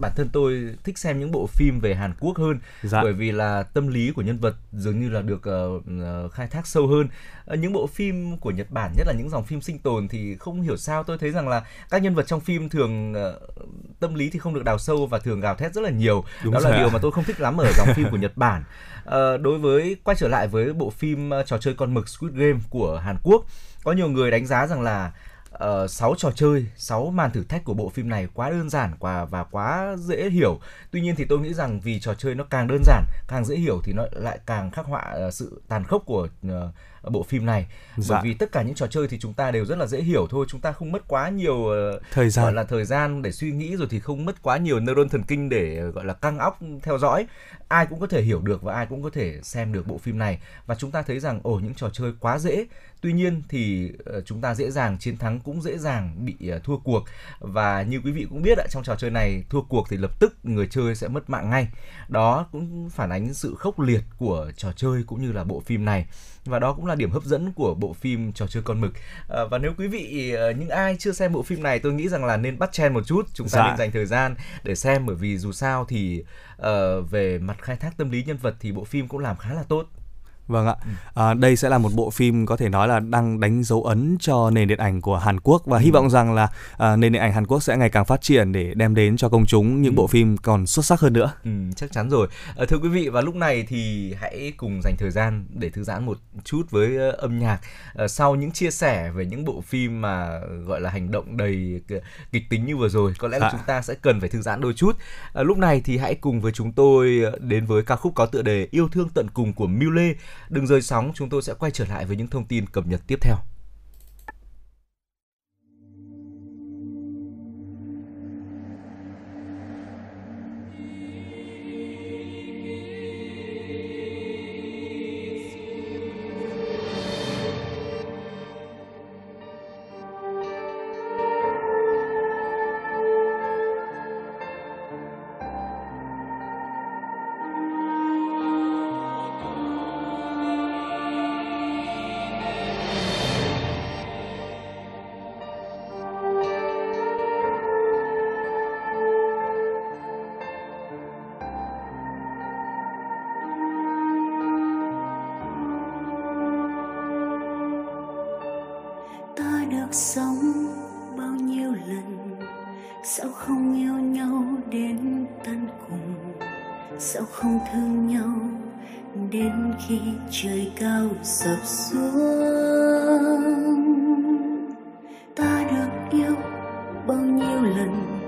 bản thân tôi thích xem những bộ phim về Hàn Quốc hơn dạ. bởi vì là tâm lý của nhân vật dường như là được uh, khai thác sâu hơn. Uh, những bộ phim của Nhật Bản nhất là những dòng phim sinh tồn thì không hiểu sao tôi thấy rằng là các nhân vật trong phim thường uh, tâm lý thì không được đào sâu và thường gào thét rất là nhiều. Đúng đó là điều mà tôi không thích lắm ở dòng phim của Nhật Bản. Uh, đối với quay trở lại với bộ phim uh, trò chơi con mực Squid Game của Hàn Quốc có nhiều người đánh giá rằng là uh, ờ, 6 trò chơi, 6 màn thử thách của bộ phim này quá đơn giản và và quá dễ hiểu. Tuy nhiên thì tôi nghĩ rằng vì trò chơi nó càng đơn giản, càng dễ hiểu thì nó lại càng khắc họa uh, sự tàn khốc của uh, bộ phim này. Dạ. Bởi vì tất cả những trò chơi thì chúng ta đều rất là dễ hiểu thôi, chúng ta không mất quá nhiều uh, thời gian gọi là thời gian để suy nghĩ rồi thì không mất quá nhiều neuron thần kinh để gọi là căng óc theo dõi. Ai cũng có thể hiểu được và ai cũng có thể xem được bộ phim này và chúng ta thấy rằng ồ những trò chơi quá dễ tuy nhiên thì uh, chúng ta dễ dàng chiến thắng cũng dễ dàng bị uh, thua cuộc. Và như quý vị cũng biết ạ trong trò chơi này thua cuộc thì lập tức người chơi sẽ mất mạng ngay. Đó cũng phản ánh sự khốc liệt của trò chơi cũng như là bộ phim này. Và đó cũng là điểm hấp dẫn của bộ phim trò chơi con mực. À, và nếu quý vị những ai chưa xem bộ phim này tôi nghĩ rằng là nên bắt chen một chút. Chúng ta dạ. nên dành thời gian để xem bởi vì dù sao thì uh, về mặt khai thác tâm lý nhân vật thì bộ phim cũng làm khá là tốt Vâng ạ. Ừ. À, đây sẽ là một bộ phim có thể nói là đang đánh dấu ấn cho nền điện ảnh của Hàn Quốc và ừ. hy vọng rằng là à, nền điện ảnh Hàn Quốc sẽ ngày càng phát triển để đem đến cho công chúng những ừ. bộ phim còn xuất sắc hơn nữa. Ừ, chắc chắn rồi. À, thưa quý vị và lúc này thì hãy cùng dành thời gian để thư giãn một chút với uh, âm nhạc. À, sau những chia sẻ về những bộ phim mà gọi là hành động đầy kịch tính như vừa rồi, có lẽ là à. chúng ta sẽ cần phải thư giãn đôi chút. À, lúc này thì hãy cùng với chúng tôi đến với ca khúc có tựa đề Yêu thương tận cùng của Miu Lê Đừng rời sóng, chúng tôi sẽ quay trở lại với những thông tin cập nhật tiếp theo. Sống bao nhiêu lần? Sao không yêu nhau đến tận cùng? Sao không thương nhau đến khi trời cao sập xuống? Ta được yêu bao nhiêu lần?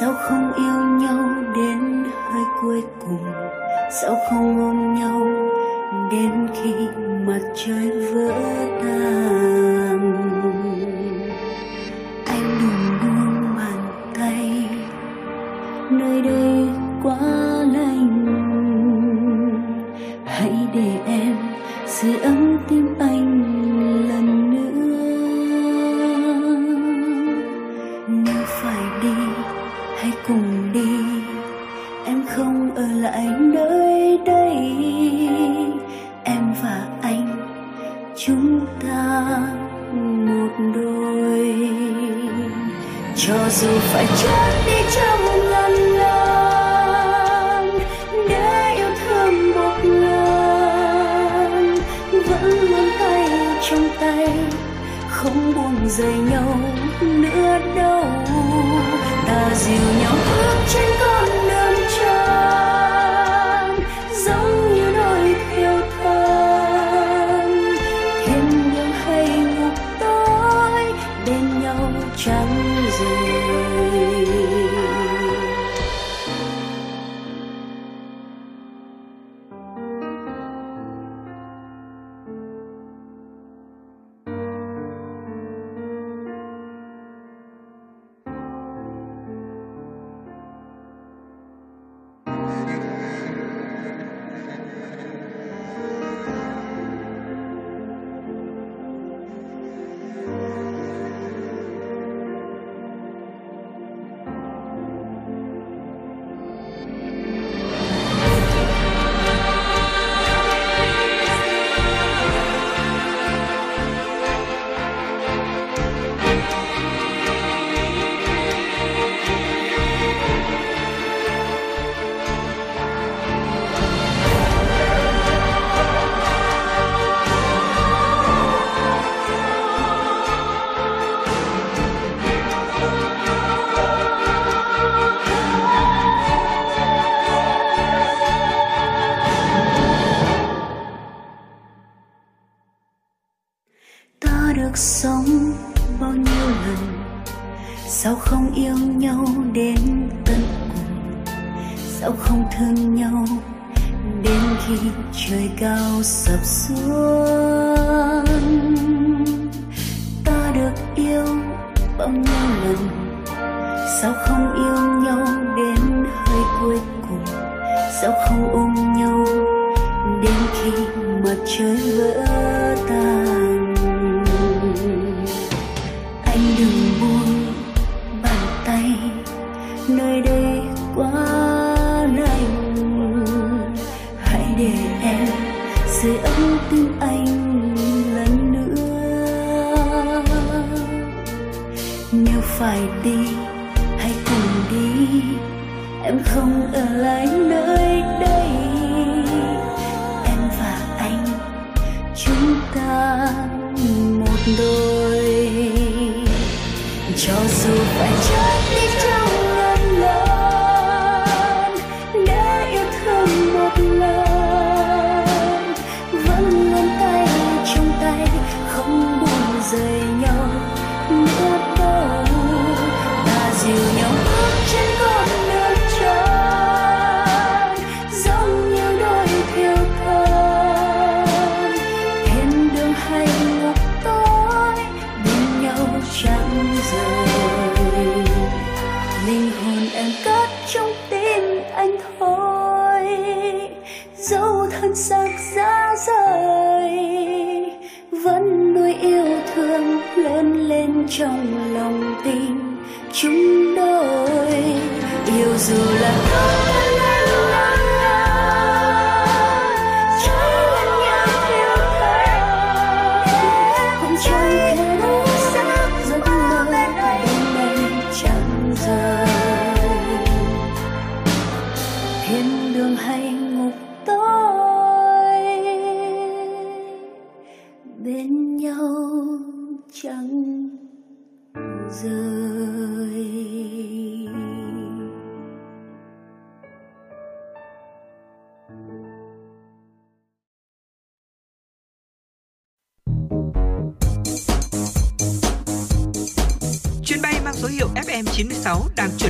Sao không yêu nhau đến hơi cuối cùng? Sao không ôm nhau đến khi mặt trời vỡ tan?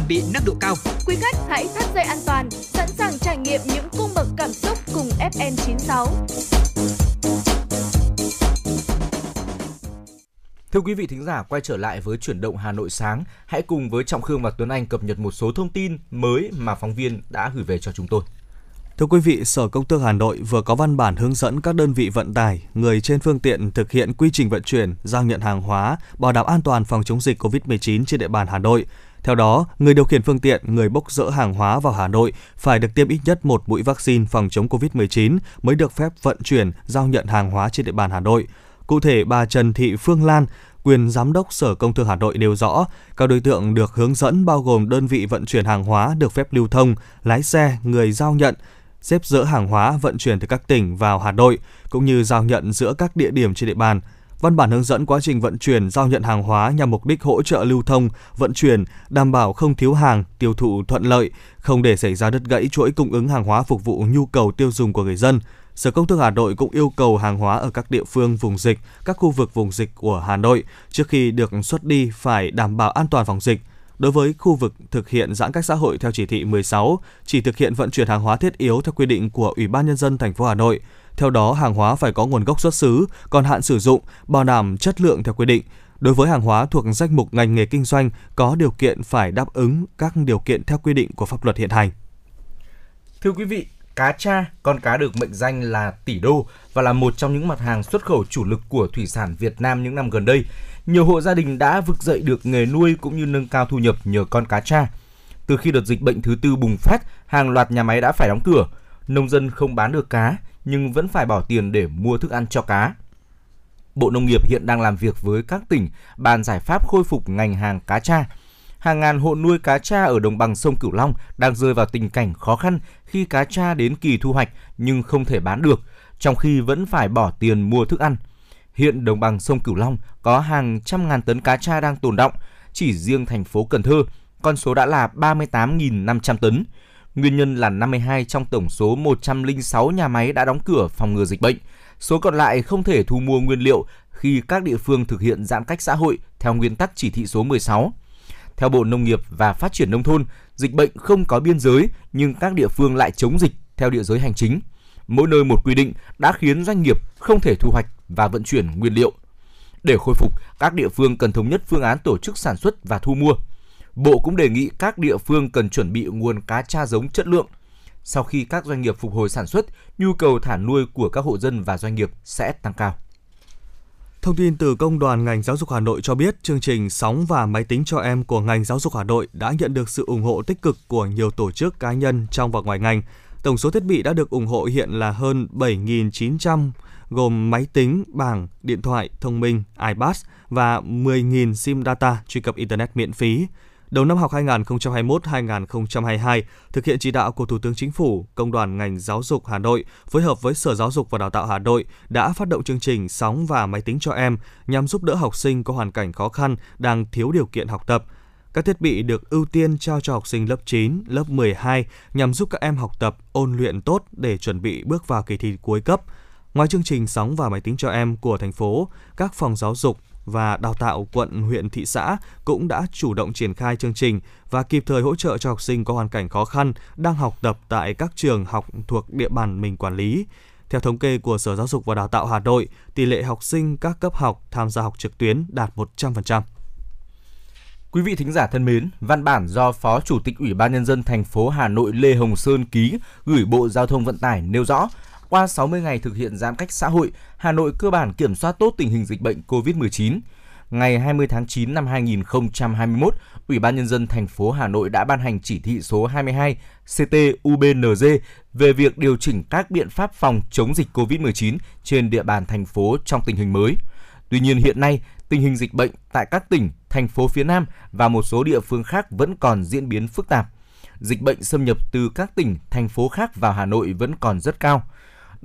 Bị nâng độ cao. Quý khách hãy thắt dây an toàn, sẵn sàng trải nghiệm những cung bậc cảm xúc cùng FN96. Thưa quý vị thính giả, quay trở lại với chuyển động Hà Nội sáng. Hãy cùng với Trọng Khương và Tuấn Anh cập nhật một số thông tin mới mà phóng viên đã gửi về cho chúng tôi. Thưa quý vị, Sở Công Thương Hà Nội vừa có văn bản hướng dẫn các đơn vị vận tải, người trên phương tiện thực hiện quy trình vận chuyển, giao nhận hàng hóa, bảo đảm an toàn phòng chống dịch COVID-19 trên địa bàn Hà Nội. Theo đó, người điều khiển phương tiện, người bốc dỡ hàng hóa vào Hà Nội phải được tiêm ít nhất một mũi vaccine phòng chống COVID-19 mới được phép vận chuyển, giao nhận hàng hóa trên địa bàn Hà Nội. Cụ thể, bà Trần Thị Phương Lan, quyền giám đốc Sở Công Thương Hà Nội nêu rõ, các đối tượng được hướng dẫn bao gồm đơn vị vận chuyển hàng hóa được phép lưu thông, lái xe, người giao nhận, xếp dỡ hàng hóa vận chuyển từ các tỉnh vào Hà Nội, cũng như giao nhận giữa các địa điểm trên địa bàn. Văn bản hướng dẫn quá trình vận chuyển giao nhận hàng hóa nhằm mục đích hỗ trợ lưu thông, vận chuyển, đảm bảo không thiếu hàng, tiêu thụ thuận lợi, không để xảy ra đứt gãy chuỗi cung ứng hàng hóa phục vụ nhu cầu tiêu dùng của người dân. Sở Công Thương Hà Nội cũng yêu cầu hàng hóa ở các địa phương vùng dịch, các khu vực vùng dịch của Hà Nội trước khi được xuất đi phải đảm bảo an toàn phòng dịch. Đối với khu vực thực hiện giãn cách xã hội theo chỉ thị 16, chỉ thực hiện vận chuyển hàng hóa thiết yếu theo quy định của Ủy ban nhân dân thành phố Hà Nội. Theo đó, hàng hóa phải có nguồn gốc xuất xứ, còn hạn sử dụng, bảo đảm chất lượng theo quy định. Đối với hàng hóa thuộc danh mục ngành nghề kinh doanh có điều kiện phải đáp ứng các điều kiện theo quy định của pháp luật hiện hành. Thưa quý vị, cá tra, con cá được mệnh danh là tỷ đô và là một trong những mặt hàng xuất khẩu chủ lực của thủy sản Việt Nam những năm gần đây. Nhiều hộ gia đình đã vực dậy được nghề nuôi cũng như nâng cao thu nhập nhờ con cá tra. Từ khi đợt dịch bệnh thứ tư bùng phát, hàng loạt nhà máy đã phải đóng cửa. Nông dân không bán được cá nhưng vẫn phải bỏ tiền để mua thức ăn cho cá. Bộ Nông nghiệp hiện đang làm việc với các tỉnh bàn giải pháp khôi phục ngành hàng cá tra. Hàng ngàn hộ nuôi cá tra ở đồng bằng sông Cửu Long đang rơi vào tình cảnh khó khăn khi cá tra đến kỳ thu hoạch nhưng không thể bán được, trong khi vẫn phải bỏ tiền mua thức ăn. Hiện đồng bằng sông Cửu Long có hàng trăm ngàn tấn cá tra đang tồn động, chỉ riêng thành phố Cần Thơ, con số đã là 38.500 tấn. Nguyên nhân là 52 trong tổng số 106 nhà máy đã đóng cửa phòng ngừa dịch bệnh. Số còn lại không thể thu mua nguyên liệu khi các địa phương thực hiện giãn cách xã hội theo nguyên tắc chỉ thị số 16. Theo Bộ Nông nghiệp và Phát triển Nông thôn, dịch bệnh không có biên giới nhưng các địa phương lại chống dịch theo địa giới hành chính. Mỗi nơi một quy định đã khiến doanh nghiệp không thể thu hoạch và vận chuyển nguyên liệu. Để khôi phục, các địa phương cần thống nhất phương án tổ chức sản xuất và thu mua. Bộ cũng đề nghị các địa phương cần chuẩn bị nguồn cá tra giống chất lượng. Sau khi các doanh nghiệp phục hồi sản xuất, nhu cầu thả nuôi của các hộ dân và doanh nghiệp sẽ tăng cao. Thông tin từ Công đoàn ngành giáo dục Hà Nội cho biết, chương trình Sóng và Máy tính cho em của ngành giáo dục Hà Nội đã nhận được sự ủng hộ tích cực của nhiều tổ chức cá nhân trong và ngoài ngành. Tổng số thiết bị đã được ủng hộ hiện là hơn 7.900 gồm máy tính, bảng, điện thoại thông minh, iPad và 10.000 SIM data truy cập Internet miễn phí. Đầu năm học 2021-2022, thực hiện chỉ đạo của Thủ tướng Chính phủ, Công đoàn ngành giáo dục Hà Nội phối hợp với Sở Giáo dục và Đào tạo Hà Nội đã phát động chương trình Sóng và Máy tính cho em nhằm giúp đỡ học sinh có hoàn cảnh khó khăn đang thiếu điều kiện học tập. Các thiết bị được ưu tiên trao cho học sinh lớp 9, lớp 12 nhằm giúp các em học tập, ôn luyện tốt để chuẩn bị bước vào kỳ thi cuối cấp. Ngoài chương trình Sóng và Máy tính cho em của thành phố, các phòng giáo dục, và đào tạo quận, huyện, thị xã cũng đã chủ động triển khai chương trình và kịp thời hỗ trợ cho học sinh có hoàn cảnh khó khăn đang học tập tại các trường học thuộc địa bàn mình quản lý. Theo thống kê của Sở Giáo dục và Đào tạo Hà Nội, tỷ lệ học sinh các cấp học tham gia học trực tuyến đạt 100%. Quý vị thính giả thân mến, văn bản do Phó Chủ tịch Ủy ban nhân dân thành phố Hà Nội Lê Hồng Sơn ký gửi Bộ Giao thông Vận tải nêu rõ, qua 60 ngày thực hiện giãn cách xã hội, Hà Nội cơ bản kiểm soát tốt tình hình dịch bệnh COVID-19. Ngày 20 tháng 9 năm 2021, Ủy ban nhân dân thành phố Hà Nội đã ban hành chỉ thị số 22 CT-UBNZ về việc điều chỉnh các biện pháp phòng chống dịch COVID-19 trên địa bàn thành phố trong tình hình mới. Tuy nhiên hiện nay, tình hình dịch bệnh tại các tỉnh, thành phố phía Nam và một số địa phương khác vẫn còn diễn biến phức tạp. Dịch bệnh xâm nhập từ các tỉnh, thành phố khác vào Hà Nội vẫn còn rất cao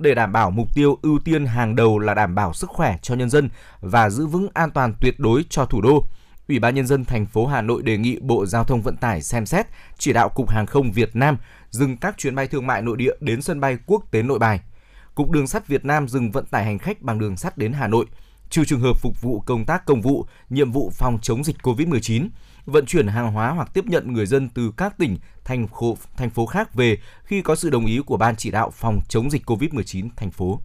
để đảm bảo mục tiêu ưu tiên hàng đầu là đảm bảo sức khỏe cho nhân dân và giữ vững an toàn tuyệt đối cho thủ đô. Ủy ban nhân dân thành phố Hà Nội đề nghị Bộ Giao thông Vận tải xem xét chỉ đạo Cục Hàng không Việt Nam dừng các chuyến bay thương mại nội địa đến sân bay quốc tế Nội Bài. Cục Đường sắt Việt Nam dừng vận tải hành khách bằng đường sắt đến Hà Nội, trừ trường hợp phục vụ công tác công vụ, nhiệm vụ phòng chống dịch COVID-19 vận chuyển hàng hóa hoặc tiếp nhận người dân từ các tỉnh, thành phố, thành phố khác về khi có sự đồng ý của Ban chỉ đạo phòng chống dịch COVID-19 thành phố.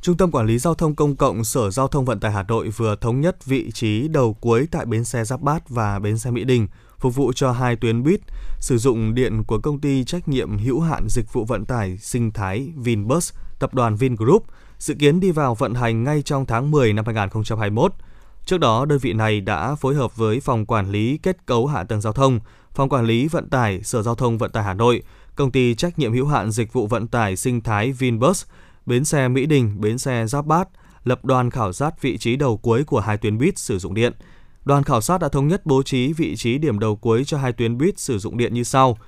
Trung tâm Quản lý Giao thông Công cộng Sở Giao thông Vận tải Hà Nội vừa thống nhất vị trí đầu cuối tại bến xe Giáp Bát và bến xe Mỹ Đình, phục vụ cho hai tuyến buýt sử dụng điện của công ty trách nhiệm hữu hạn dịch vụ vận tải sinh thái Vinbus, tập đoàn Vingroup, dự kiến đi vào vận hành ngay trong tháng 10 năm 2021. Trước đó, đơn vị này đã phối hợp với Phòng Quản lý Kết cấu Hạ tầng Giao thông, Phòng Quản lý Vận tải Sở Giao thông Vận tải Hà Nội, Công ty trách nhiệm hữu hạn dịch vụ vận tải sinh thái Vinbus, bến xe Mỹ Đình, bến xe Giáp Bát, lập đoàn khảo sát vị trí đầu cuối của hai tuyến buýt sử dụng điện. Đoàn khảo sát đã thống nhất bố trí vị trí điểm đầu cuối cho hai tuyến buýt sử dụng điện như sau.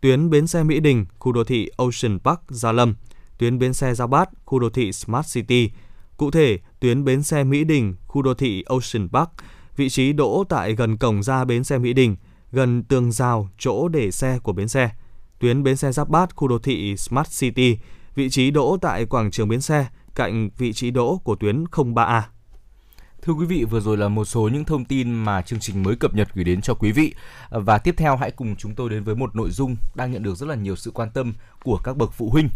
Tuyến bến xe Mỹ Đình, khu đô thị Ocean Park, Gia Lâm. Tuyến bến xe Giáp Bát, khu đô thị Smart City. Cụ thể, tuyến bến xe Mỹ Đình, khu đô thị Ocean Park, vị trí đỗ tại gần cổng ra bến xe Mỹ Đình, gần tường rào chỗ để xe của bến xe. Tuyến bến xe Giáp Bát, khu đô thị Smart City, vị trí đỗ tại quảng trường bến xe, cạnh vị trí đỗ của tuyến 03A. Thưa quý vị, vừa rồi là một số những thông tin mà chương trình mới cập nhật gửi đến cho quý vị. Và tiếp theo hãy cùng chúng tôi đến với một nội dung đang nhận được rất là nhiều sự quan tâm của các bậc phụ huynh.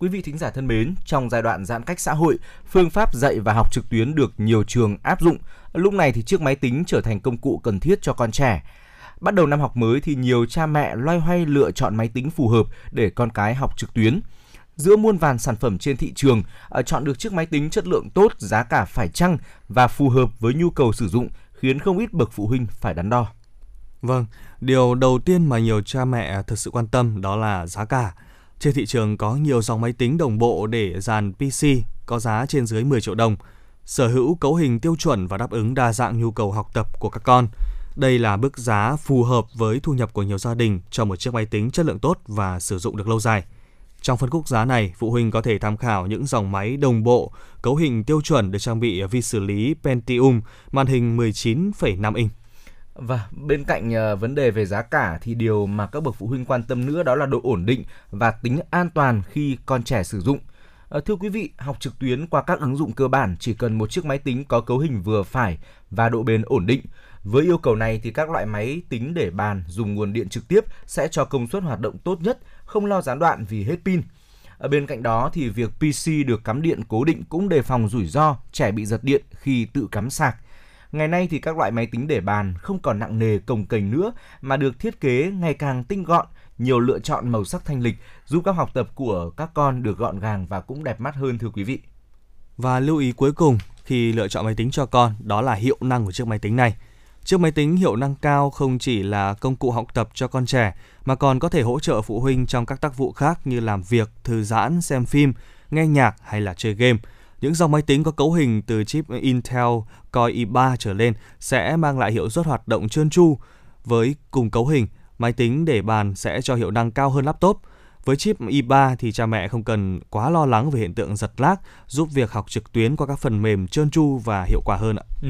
Quý vị thính giả thân mến, trong giai đoạn giãn cách xã hội, phương pháp dạy và học trực tuyến được nhiều trường áp dụng. Lúc này thì chiếc máy tính trở thành công cụ cần thiết cho con trẻ. Bắt đầu năm học mới thì nhiều cha mẹ loay hoay lựa chọn máy tính phù hợp để con cái học trực tuyến. Giữa muôn vàn sản phẩm trên thị trường, à, chọn được chiếc máy tính chất lượng tốt, giá cả phải chăng và phù hợp với nhu cầu sử dụng khiến không ít bậc phụ huynh phải đắn đo. Vâng, điều đầu tiên mà nhiều cha mẹ thực sự quan tâm đó là giá cả. Trên thị trường có nhiều dòng máy tính đồng bộ để dàn PC có giá trên dưới 10 triệu đồng, sở hữu cấu hình tiêu chuẩn và đáp ứng đa dạng nhu cầu học tập của các con. Đây là mức giá phù hợp với thu nhập của nhiều gia đình cho một chiếc máy tính chất lượng tốt và sử dụng được lâu dài. Trong phân khúc giá này, phụ huynh có thể tham khảo những dòng máy đồng bộ, cấu hình tiêu chuẩn được trang bị vi xử lý Pentium, màn hình 19,5 inch. Và bên cạnh uh, vấn đề về giá cả thì điều mà các bậc phụ huynh quan tâm nữa đó là độ ổn định và tính an toàn khi con trẻ sử dụng. Uh, thưa quý vị, học trực tuyến qua các ứng dụng cơ bản chỉ cần một chiếc máy tính có cấu hình vừa phải và độ bền ổn định. Với yêu cầu này thì các loại máy tính để bàn dùng nguồn điện trực tiếp sẽ cho công suất hoạt động tốt nhất, không lo gián đoạn vì hết pin. Ở bên cạnh đó thì việc PC được cắm điện cố định cũng đề phòng rủi ro trẻ bị giật điện khi tự cắm sạc. Ngày nay thì các loại máy tính để bàn không còn nặng nề cồng kềnh nữa mà được thiết kế ngày càng tinh gọn, nhiều lựa chọn màu sắc thanh lịch giúp các học tập của các con được gọn gàng và cũng đẹp mắt hơn thưa quý vị. Và lưu ý cuối cùng khi lựa chọn máy tính cho con đó là hiệu năng của chiếc máy tính này. Chiếc máy tính hiệu năng cao không chỉ là công cụ học tập cho con trẻ mà còn có thể hỗ trợ phụ huynh trong các tác vụ khác như làm việc, thư giãn, xem phim, nghe nhạc hay là chơi game. Những dòng máy tính có cấu hình từ chip Intel Core i3 trở lên sẽ mang lại hiệu suất hoạt động trơn tru. Với cùng cấu hình, máy tính để bàn sẽ cho hiệu năng cao hơn laptop. Với chip i3 thì cha mẹ không cần quá lo lắng về hiện tượng giật lag, giúp việc học trực tuyến qua các phần mềm trơn tru và hiệu quả hơn ạ. Ừ.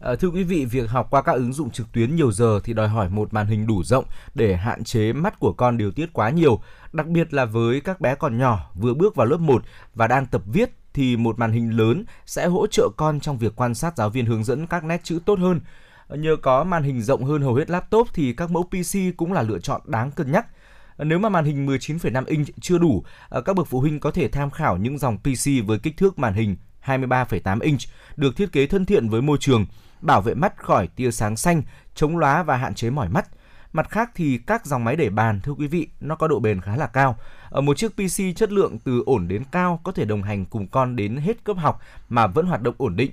À, thưa quý vị, việc học qua các ứng dụng trực tuyến nhiều giờ thì đòi hỏi một màn hình đủ rộng để hạn chế mắt của con điều tiết quá nhiều. Đặc biệt là với các bé còn nhỏ, vừa bước vào lớp 1 và đang tập viết thì một màn hình lớn sẽ hỗ trợ con trong việc quan sát giáo viên hướng dẫn các nét chữ tốt hơn. Nhờ có màn hình rộng hơn hầu hết laptop thì các mẫu PC cũng là lựa chọn đáng cân nhắc. Nếu mà màn hình 19,5 inch chưa đủ, ờ, các bậc phụ huynh có thể tham khảo những dòng PC với kích thước màn hình 23,8 inch được thiết kế thân thiện với môi trường, bảo vệ mắt khỏi tia sáng xanh, chống lóa và hạn chế mỏi mắt. Mặt khác thì các dòng máy để bàn thưa quý vị, nó có độ bền khá là cao. Ở một chiếc PC chất lượng từ ổn đến cao có thể đồng hành cùng con đến hết cấp học mà vẫn hoạt động ổn định.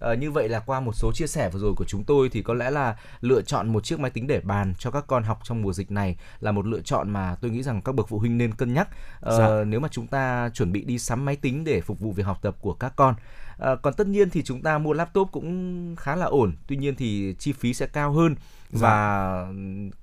À, như vậy là qua một số chia sẻ vừa rồi của chúng tôi thì có lẽ là lựa chọn một chiếc máy tính để bàn cho các con học trong mùa dịch này là một lựa chọn mà tôi nghĩ rằng các bậc phụ huynh nên cân nhắc à, dạ. nếu mà chúng ta chuẩn bị đi sắm máy tính để phục vụ việc học tập của các con. À, còn tất nhiên thì chúng ta mua laptop cũng khá là ổn, tuy nhiên thì chi phí sẽ cao hơn dạ. và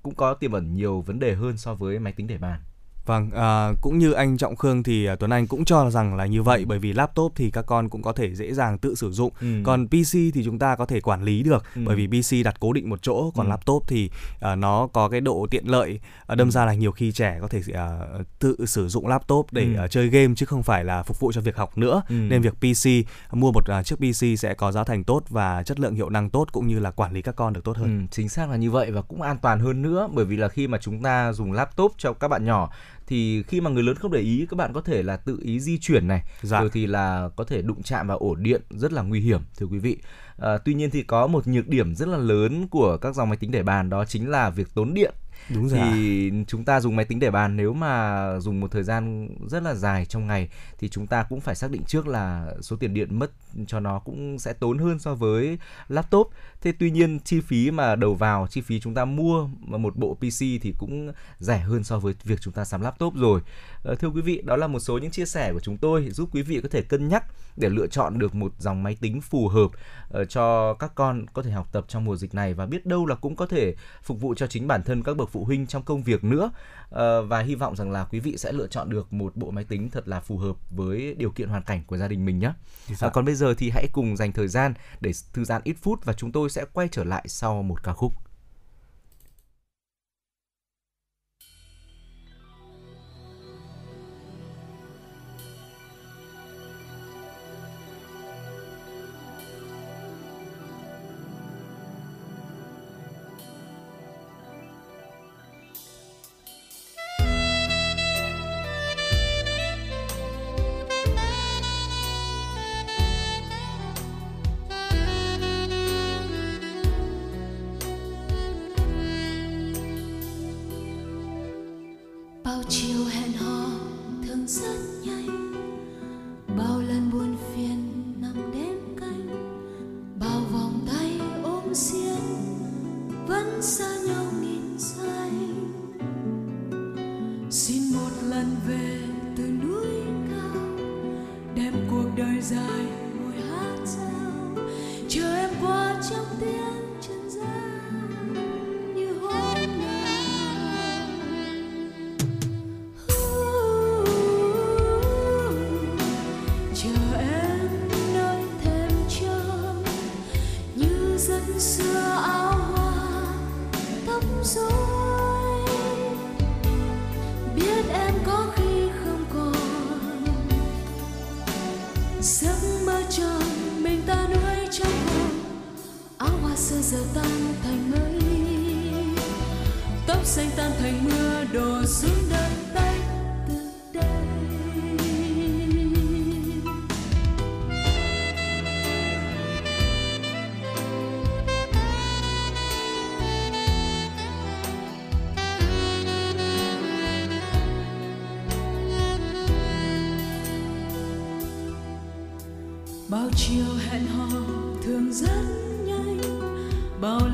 cũng có tiềm ẩn nhiều vấn đề hơn so với máy tính để bàn. Vâng, à, cũng như anh Trọng Khương thì à, Tuấn Anh cũng cho rằng là như vậy ừ. bởi vì laptop thì các con cũng có thể dễ dàng tự sử dụng. Ừ. Còn PC thì chúng ta có thể quản lý được ừ. bởi vì PC đặt cố định một chỗ, còn ừ. laptop thì à, nó có cái độ tiện lợi. À, đâm ừ. ra là nhiều khi trẻ có thể à, tự sử dụng laptop để ừ. à, chơi game chứ không phải là phục vụ cho việc học nữa. Ừ. Nên việc PC mua một à, chiếc PC sẽ có giá thành tốt và chất lượng hiệu năng tốt cũng như là quản lý các con được tốt hơn. Ừ, chính xác là như vậy và cũng an toàn hơn nữa bởi vì là khi mà chúng ta dùng laptop cho các bạn nhỏ thì khi mà người lớn không để ý các bạn có thể là tự ý di chuyển này dạ. rồi thì là có thể đụng chạm vào ổ điện rất là nguy hiểm thưa quý vị à, tuy nhiên thì có một nhược điểm rất là lớn của các dòng máy tính để bàn đó chính là việc tốn điện Đúng rồi. Thì chúng ta dùng máy tính để bàn nếu mà dùng một thời gian rất là dài trong ngày thì chúng ta cũng phải xác định trước là số tiền điện mất cho nó cũng sẽ tốn hơn so với laptop. Thế tuy nhiên chi phí mà đầu vào, chi phí chúng ta mua một bộ PC thì cũng rẻ hơn so với việc chúng ta sắm laptop rồi. À, thưa quý vị, đó là một số những chia sẻ của chúng tôi giúp quý vị có thể cân nhắc để lựa chọn được một dòng máy tính phù hợp uh, cho các con có thể học tập trong mùa dịch này và biết đâu là cũng có thể phục vụ cho chính bản thân các bậc phụ huynh trong công việc nữa uh, và hy vọng rằng là quý vị sẽ lựa chọn được một bộ máy tính thật là phù hợp với điều kiện hoàn cảnh của gia đình mình nhé. Uh, còn bây giờ thì hãy cùng dành thời gian để thư giãn ít phút và chúng tôi sẽ quay trở lại sau một ca khúc. Bao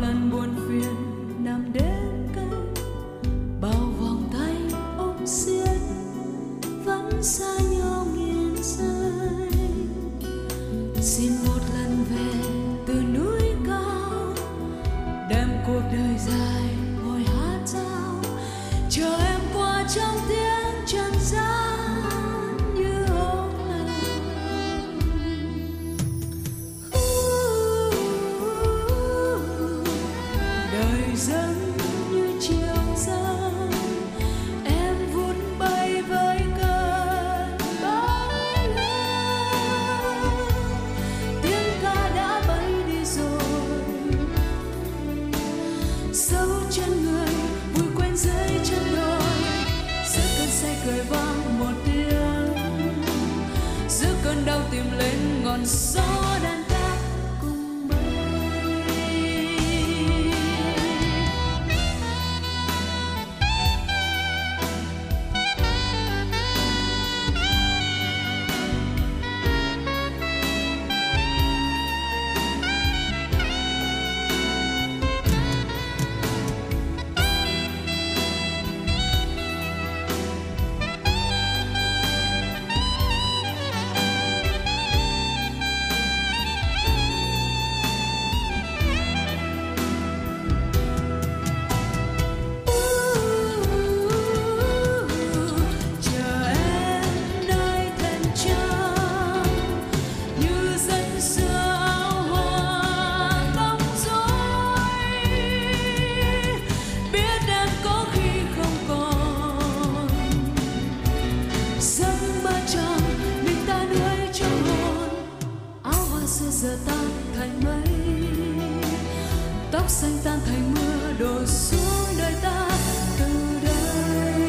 tóc xanh tan thành mưa, đổ xuống đời ta từ đây.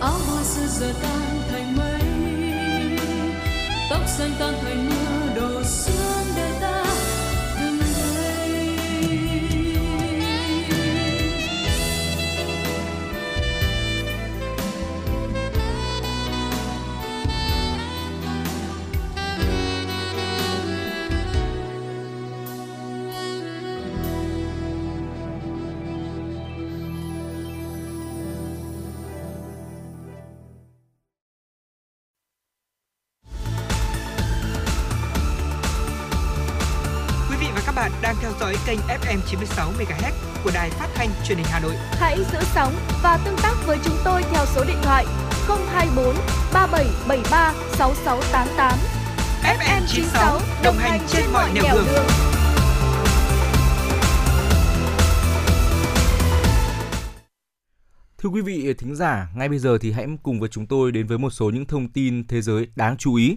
Áo hoa xưa giờ tan thành mây, tóc xanh tan thành mưa. FM 96 MHz của đài phát thanh truyền hình Hà Nội. Hãy giữ sóng và tương tác với chúng tôi theo số điện thoại 024 3773 6688. FM 96 đồng hành trên mọi nẻo đường. Thưa quý vị thính giả, ngay bây giờ thì hãy cùng với chúng tôi đến với một số những thông tin thế giới đáng chú ý.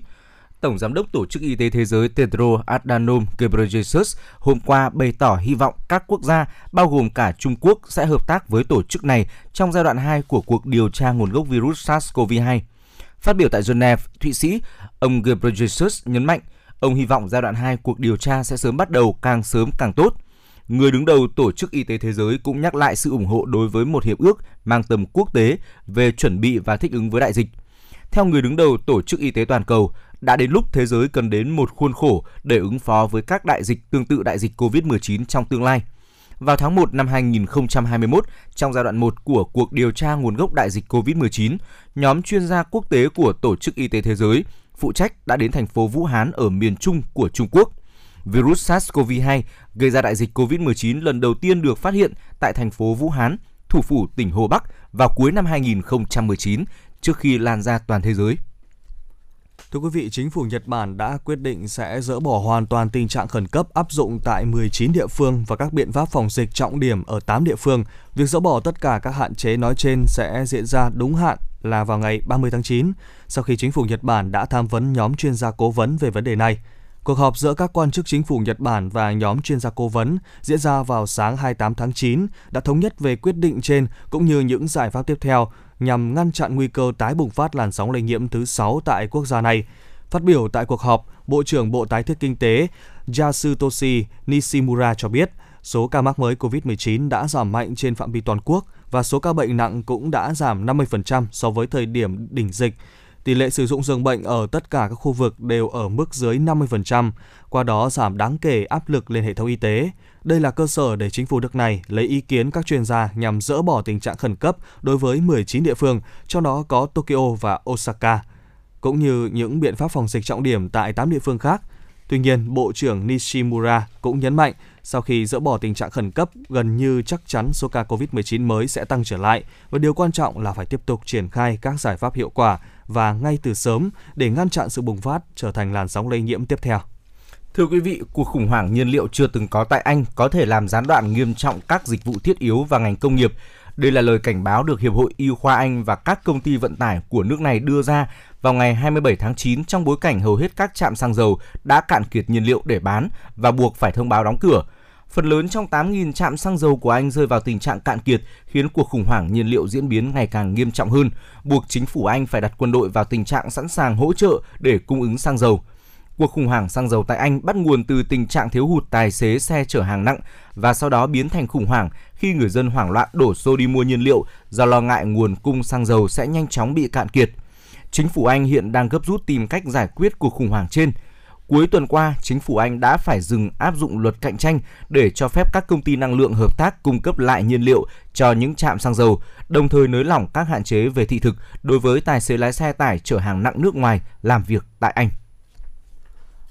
Tổng Giám đốc Tổ chức Y tế Thế giới Tedros Adhanom Ghebreyesus hôm qua bày tỏ hy vọng các quốc gia, bao gồm cả Trung Quốc, sẽ hợp tác với tổ chức này trong giai đoạn 2 của cuộc điều tra nguồn gốc virus SARS-CoV-2. Phát biểu tại Geneva, Thụy Sĩ, ông Ghebreyesus nhấn mạnh ông hy vọng giai đoạn 2 cuộc điều tra sẽ sớm bắt đầu càng sớm càng tốt. Người đứng đầu Tổ chức Y tế Thế giới cũng nhắc lại sự ủng hộ đối với một hiệp ước mang tầm quốc tế về chuẩn bị và thích ứng với đại dịch. Theo người đứng đầu Tổ chức Y tế Toàn cầu, đã đến lúc thế giới cần đến một khuôn khổ để ứng phó với các đại dịch tương tự đại dịch COVID-19 trong tương lai. Vào tháng 1 năm 2021, trong giai đoạn 1 của cuộc điều tra nguồn gốc đại dịch COVID-19, nhóm chuyên gia quốc tế của Tổ chức Y tế Thế giới phụ trách đã đến thành phố Vũ Hán ở miền Trung của Trung Quốc. Virus SARS-CoV-2 gây ra đại dịch COVID-19 lần đầu tiên được phát hiện tại thành phố Vũ Hán, thủ phủ tỉnh Hồ Bắc vào cuối năm 2019 trước khi lan ra toàn thế giới. Thưa quý vị, chính phủ Nhật Bản đã quyết định sẽ dỡ bỏ hoàn toàn tình trạng khẩn cấp áp dụng tại 19 địa phương và các biện pháp phòng dịch trọng điểm ở 8 địa phương. Việc dỡ bỏ tất cả các hạn chế nói trên sẽ diễn ra đúng hạn là vào ngày 30 tháng 9, sau khi chính phủ Nhật Bản đã tham vấn nhóm chuyên gia cố vấn về vấn đề này. Cuộc họp giữa các quan chức chính phủ Nhật Bản và nhóm chuyên gia cố vấn diễn ra vào sáng 28 tháng 9 đã thống nhất về quyết định trên cũng như những giải pháp tiếp theo nhằm ngăn chặn nguy cơ tái bùng phát làn sóng lây nhiễm thứ 6 tại quốc gia này. Phát biểu tại cuộc họp, Bộ trưởng Bộ Tái thiết Kinh tế Yasutoshi Nishimura cho biết số ca mắc mới COVID-19 đã giảm mạnh trên phạm vi toàn quốc và số ca bệnh nặng cũng đã giảm 50% so với thời điểm đỉnh dịch. Tỷ lệ sử dụng giường bệnh ở tất cả các khu vực đều ở mức dưới 50%, qua đó giảm đáng kể áp lực lên hệ thống y tế. Đây là cơ sở để chính phủ nước này lấy ý kiến các chuyên gia nhằm dỡ bỏ tình trạng khẩn cấp đối với 19 địa phương, trong đó có Tokyo và Osaka, cũng như những biện pháp phòng dịch trọng điểm tại 8 địa phương khác. Tuy nhiên, Bộ trưởng Nishimura cũng nhấn mạnh sau khi dỡ bỏ tình trạng khẩn cấp, gần như chắc chắn số ca COVID-19 mới sẽ tăng trở lại và điều quan trọng là phải tiếp tục triển khai các giải pháp hiệu quả và ngay từ sớm để ngăn chặn sự bùng phát trở thành làn sóng lây nhiễm tiếp theo. Thưa quý vị, cuộc khủng hoảng nhiên liệu chưa từng có tại Anh có thể làm gián đoạn nghiêm trọng các dịch vụ thiết yếu và ngành công nghiệp. Đây là lời cảnh báo được Hiệp hội Y khoa Anh và các công ty vận tải của nước này đưa ra vào ngày 27 tháng 9 trong bối cảnh hầu hết các trạm xăng dầu đã cạn kiệt nhiên liệu để bán và buộc phải thông báo đóng cửa. Phần lớn trong 8.000 trạm xăng dầu của Anh rơi vào tình trạng cạn kiệt, khiến cuộc khủng hoảng nhiên liệu diễn biến ngày càng nghiêm trọng hơn, buộc chính phủ Anh phải đặt quân đội vào tình trạng sẵn sàng hỗ trợ để cung ứng xăng dầu. Cuộc khủng hoảng xăng dầu tại Anh bắt nguồn từ tình trạng thiếu hụt tài xế xe chở hàng nặng và sau đó biến thành khủng hoảng khi người dân hoảng loạn đổ xô đi mua nhiên liệu do lo ngại nguồn cung xăng dầu sẽ nhanh chóng bị cạn kiệt. Chính phủ Anh hiện đang gấp rút tìm cách giải quyết cuộc khủng hoảng trên. Cuối tuần qua, chính phủ Anh đã phải dừng áp dụng luật cạnh tranh để cho phép các công ty năng lượng hợp tác cung cấp lại nhiên liệu cho những trạm xăng dầu, đồng thời nới lỏng các hạn chế về thị thực đối với tài xế lái xe tải chở hàng nặng nước ngoài làm việc tại Anh.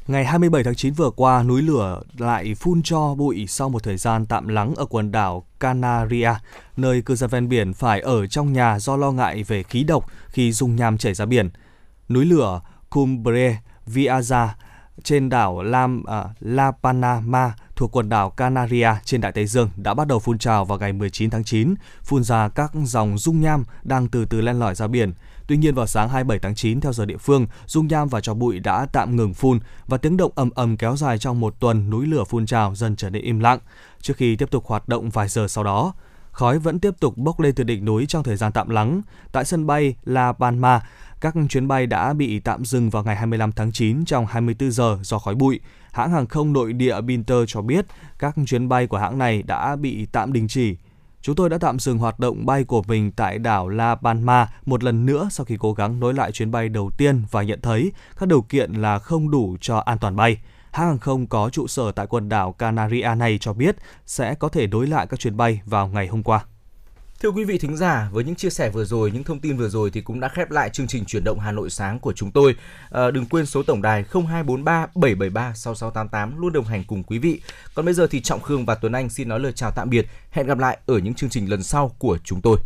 Ngày 27 tháng 9 vừa qua, núi lửa lại phun cho bụi sau một thời gian tạm lắng ở quần đảo Canaria, nơi cư dân ven biển phải ở trong nhà do lo ngại về khí độc khi dung nham chảy ra biển. Núi lửa Cumbre Viaja trên đảo Lam, à, La Panama thuộc quần đảo Canaria trên Đại Tây Dương đã bắt đầu phun trào vào ngày 19 tháng 9, phun ra các dòng dung nham đang từ từ len lỏi ra biển. Tuy nhiên vào sáng 27 tháng 9 theo giờ địa phương, dung nham và cho bụi đã tạm ngừng phun và tiếng động ầm ầm kéo dài trong một tuần núi lửa phun trào dần trở nên im lặng trước khi tiếp tục hoạt động vài giờ sau đó. Khói vẫn tiếp tục bốc lên từ đỉnh núi trong thời gian tạm lắng. Tại sân bay La Palma, các chuyến bay đã bị tạm dừng vào ngày 25 tháng 9 trong 24 giờ do khói bụi. Hãng hàng không nội địa Binter cho biết các chuyến bay của hãng này đã bị tạm đình chỉ. Chúng tôi đã tạm dừng hoạt động bay của mình tại đảo La Palma một lần nữa sau khi cố gắng nối lại chuyến bay đầu tiên và nhận thấy các điều kiện là không đủ cho an toàn bay. Hãng hàng không có trụ sở tại quần đảo Canaria này cho biết sẽ có thể nối lại các chuyến bay vào ngày hôm qua. Thưa quý vị thính giả, với những chia sẻ vừa rồi, những thông tin vừa rồi thì cũng đã khép lại chương trình chuyển động Hà Nội sáng của chúng tôi. À, đừng quên số tổng đài 0243 773 6688 luôn đồng hành cùng quý vị. Còn bây giờ thì Trọng Khương và Tuấn Anh xin nói lời chào tạm biệt. Hẹn gặp lại ở những chương trình lần sau của chúng tôi.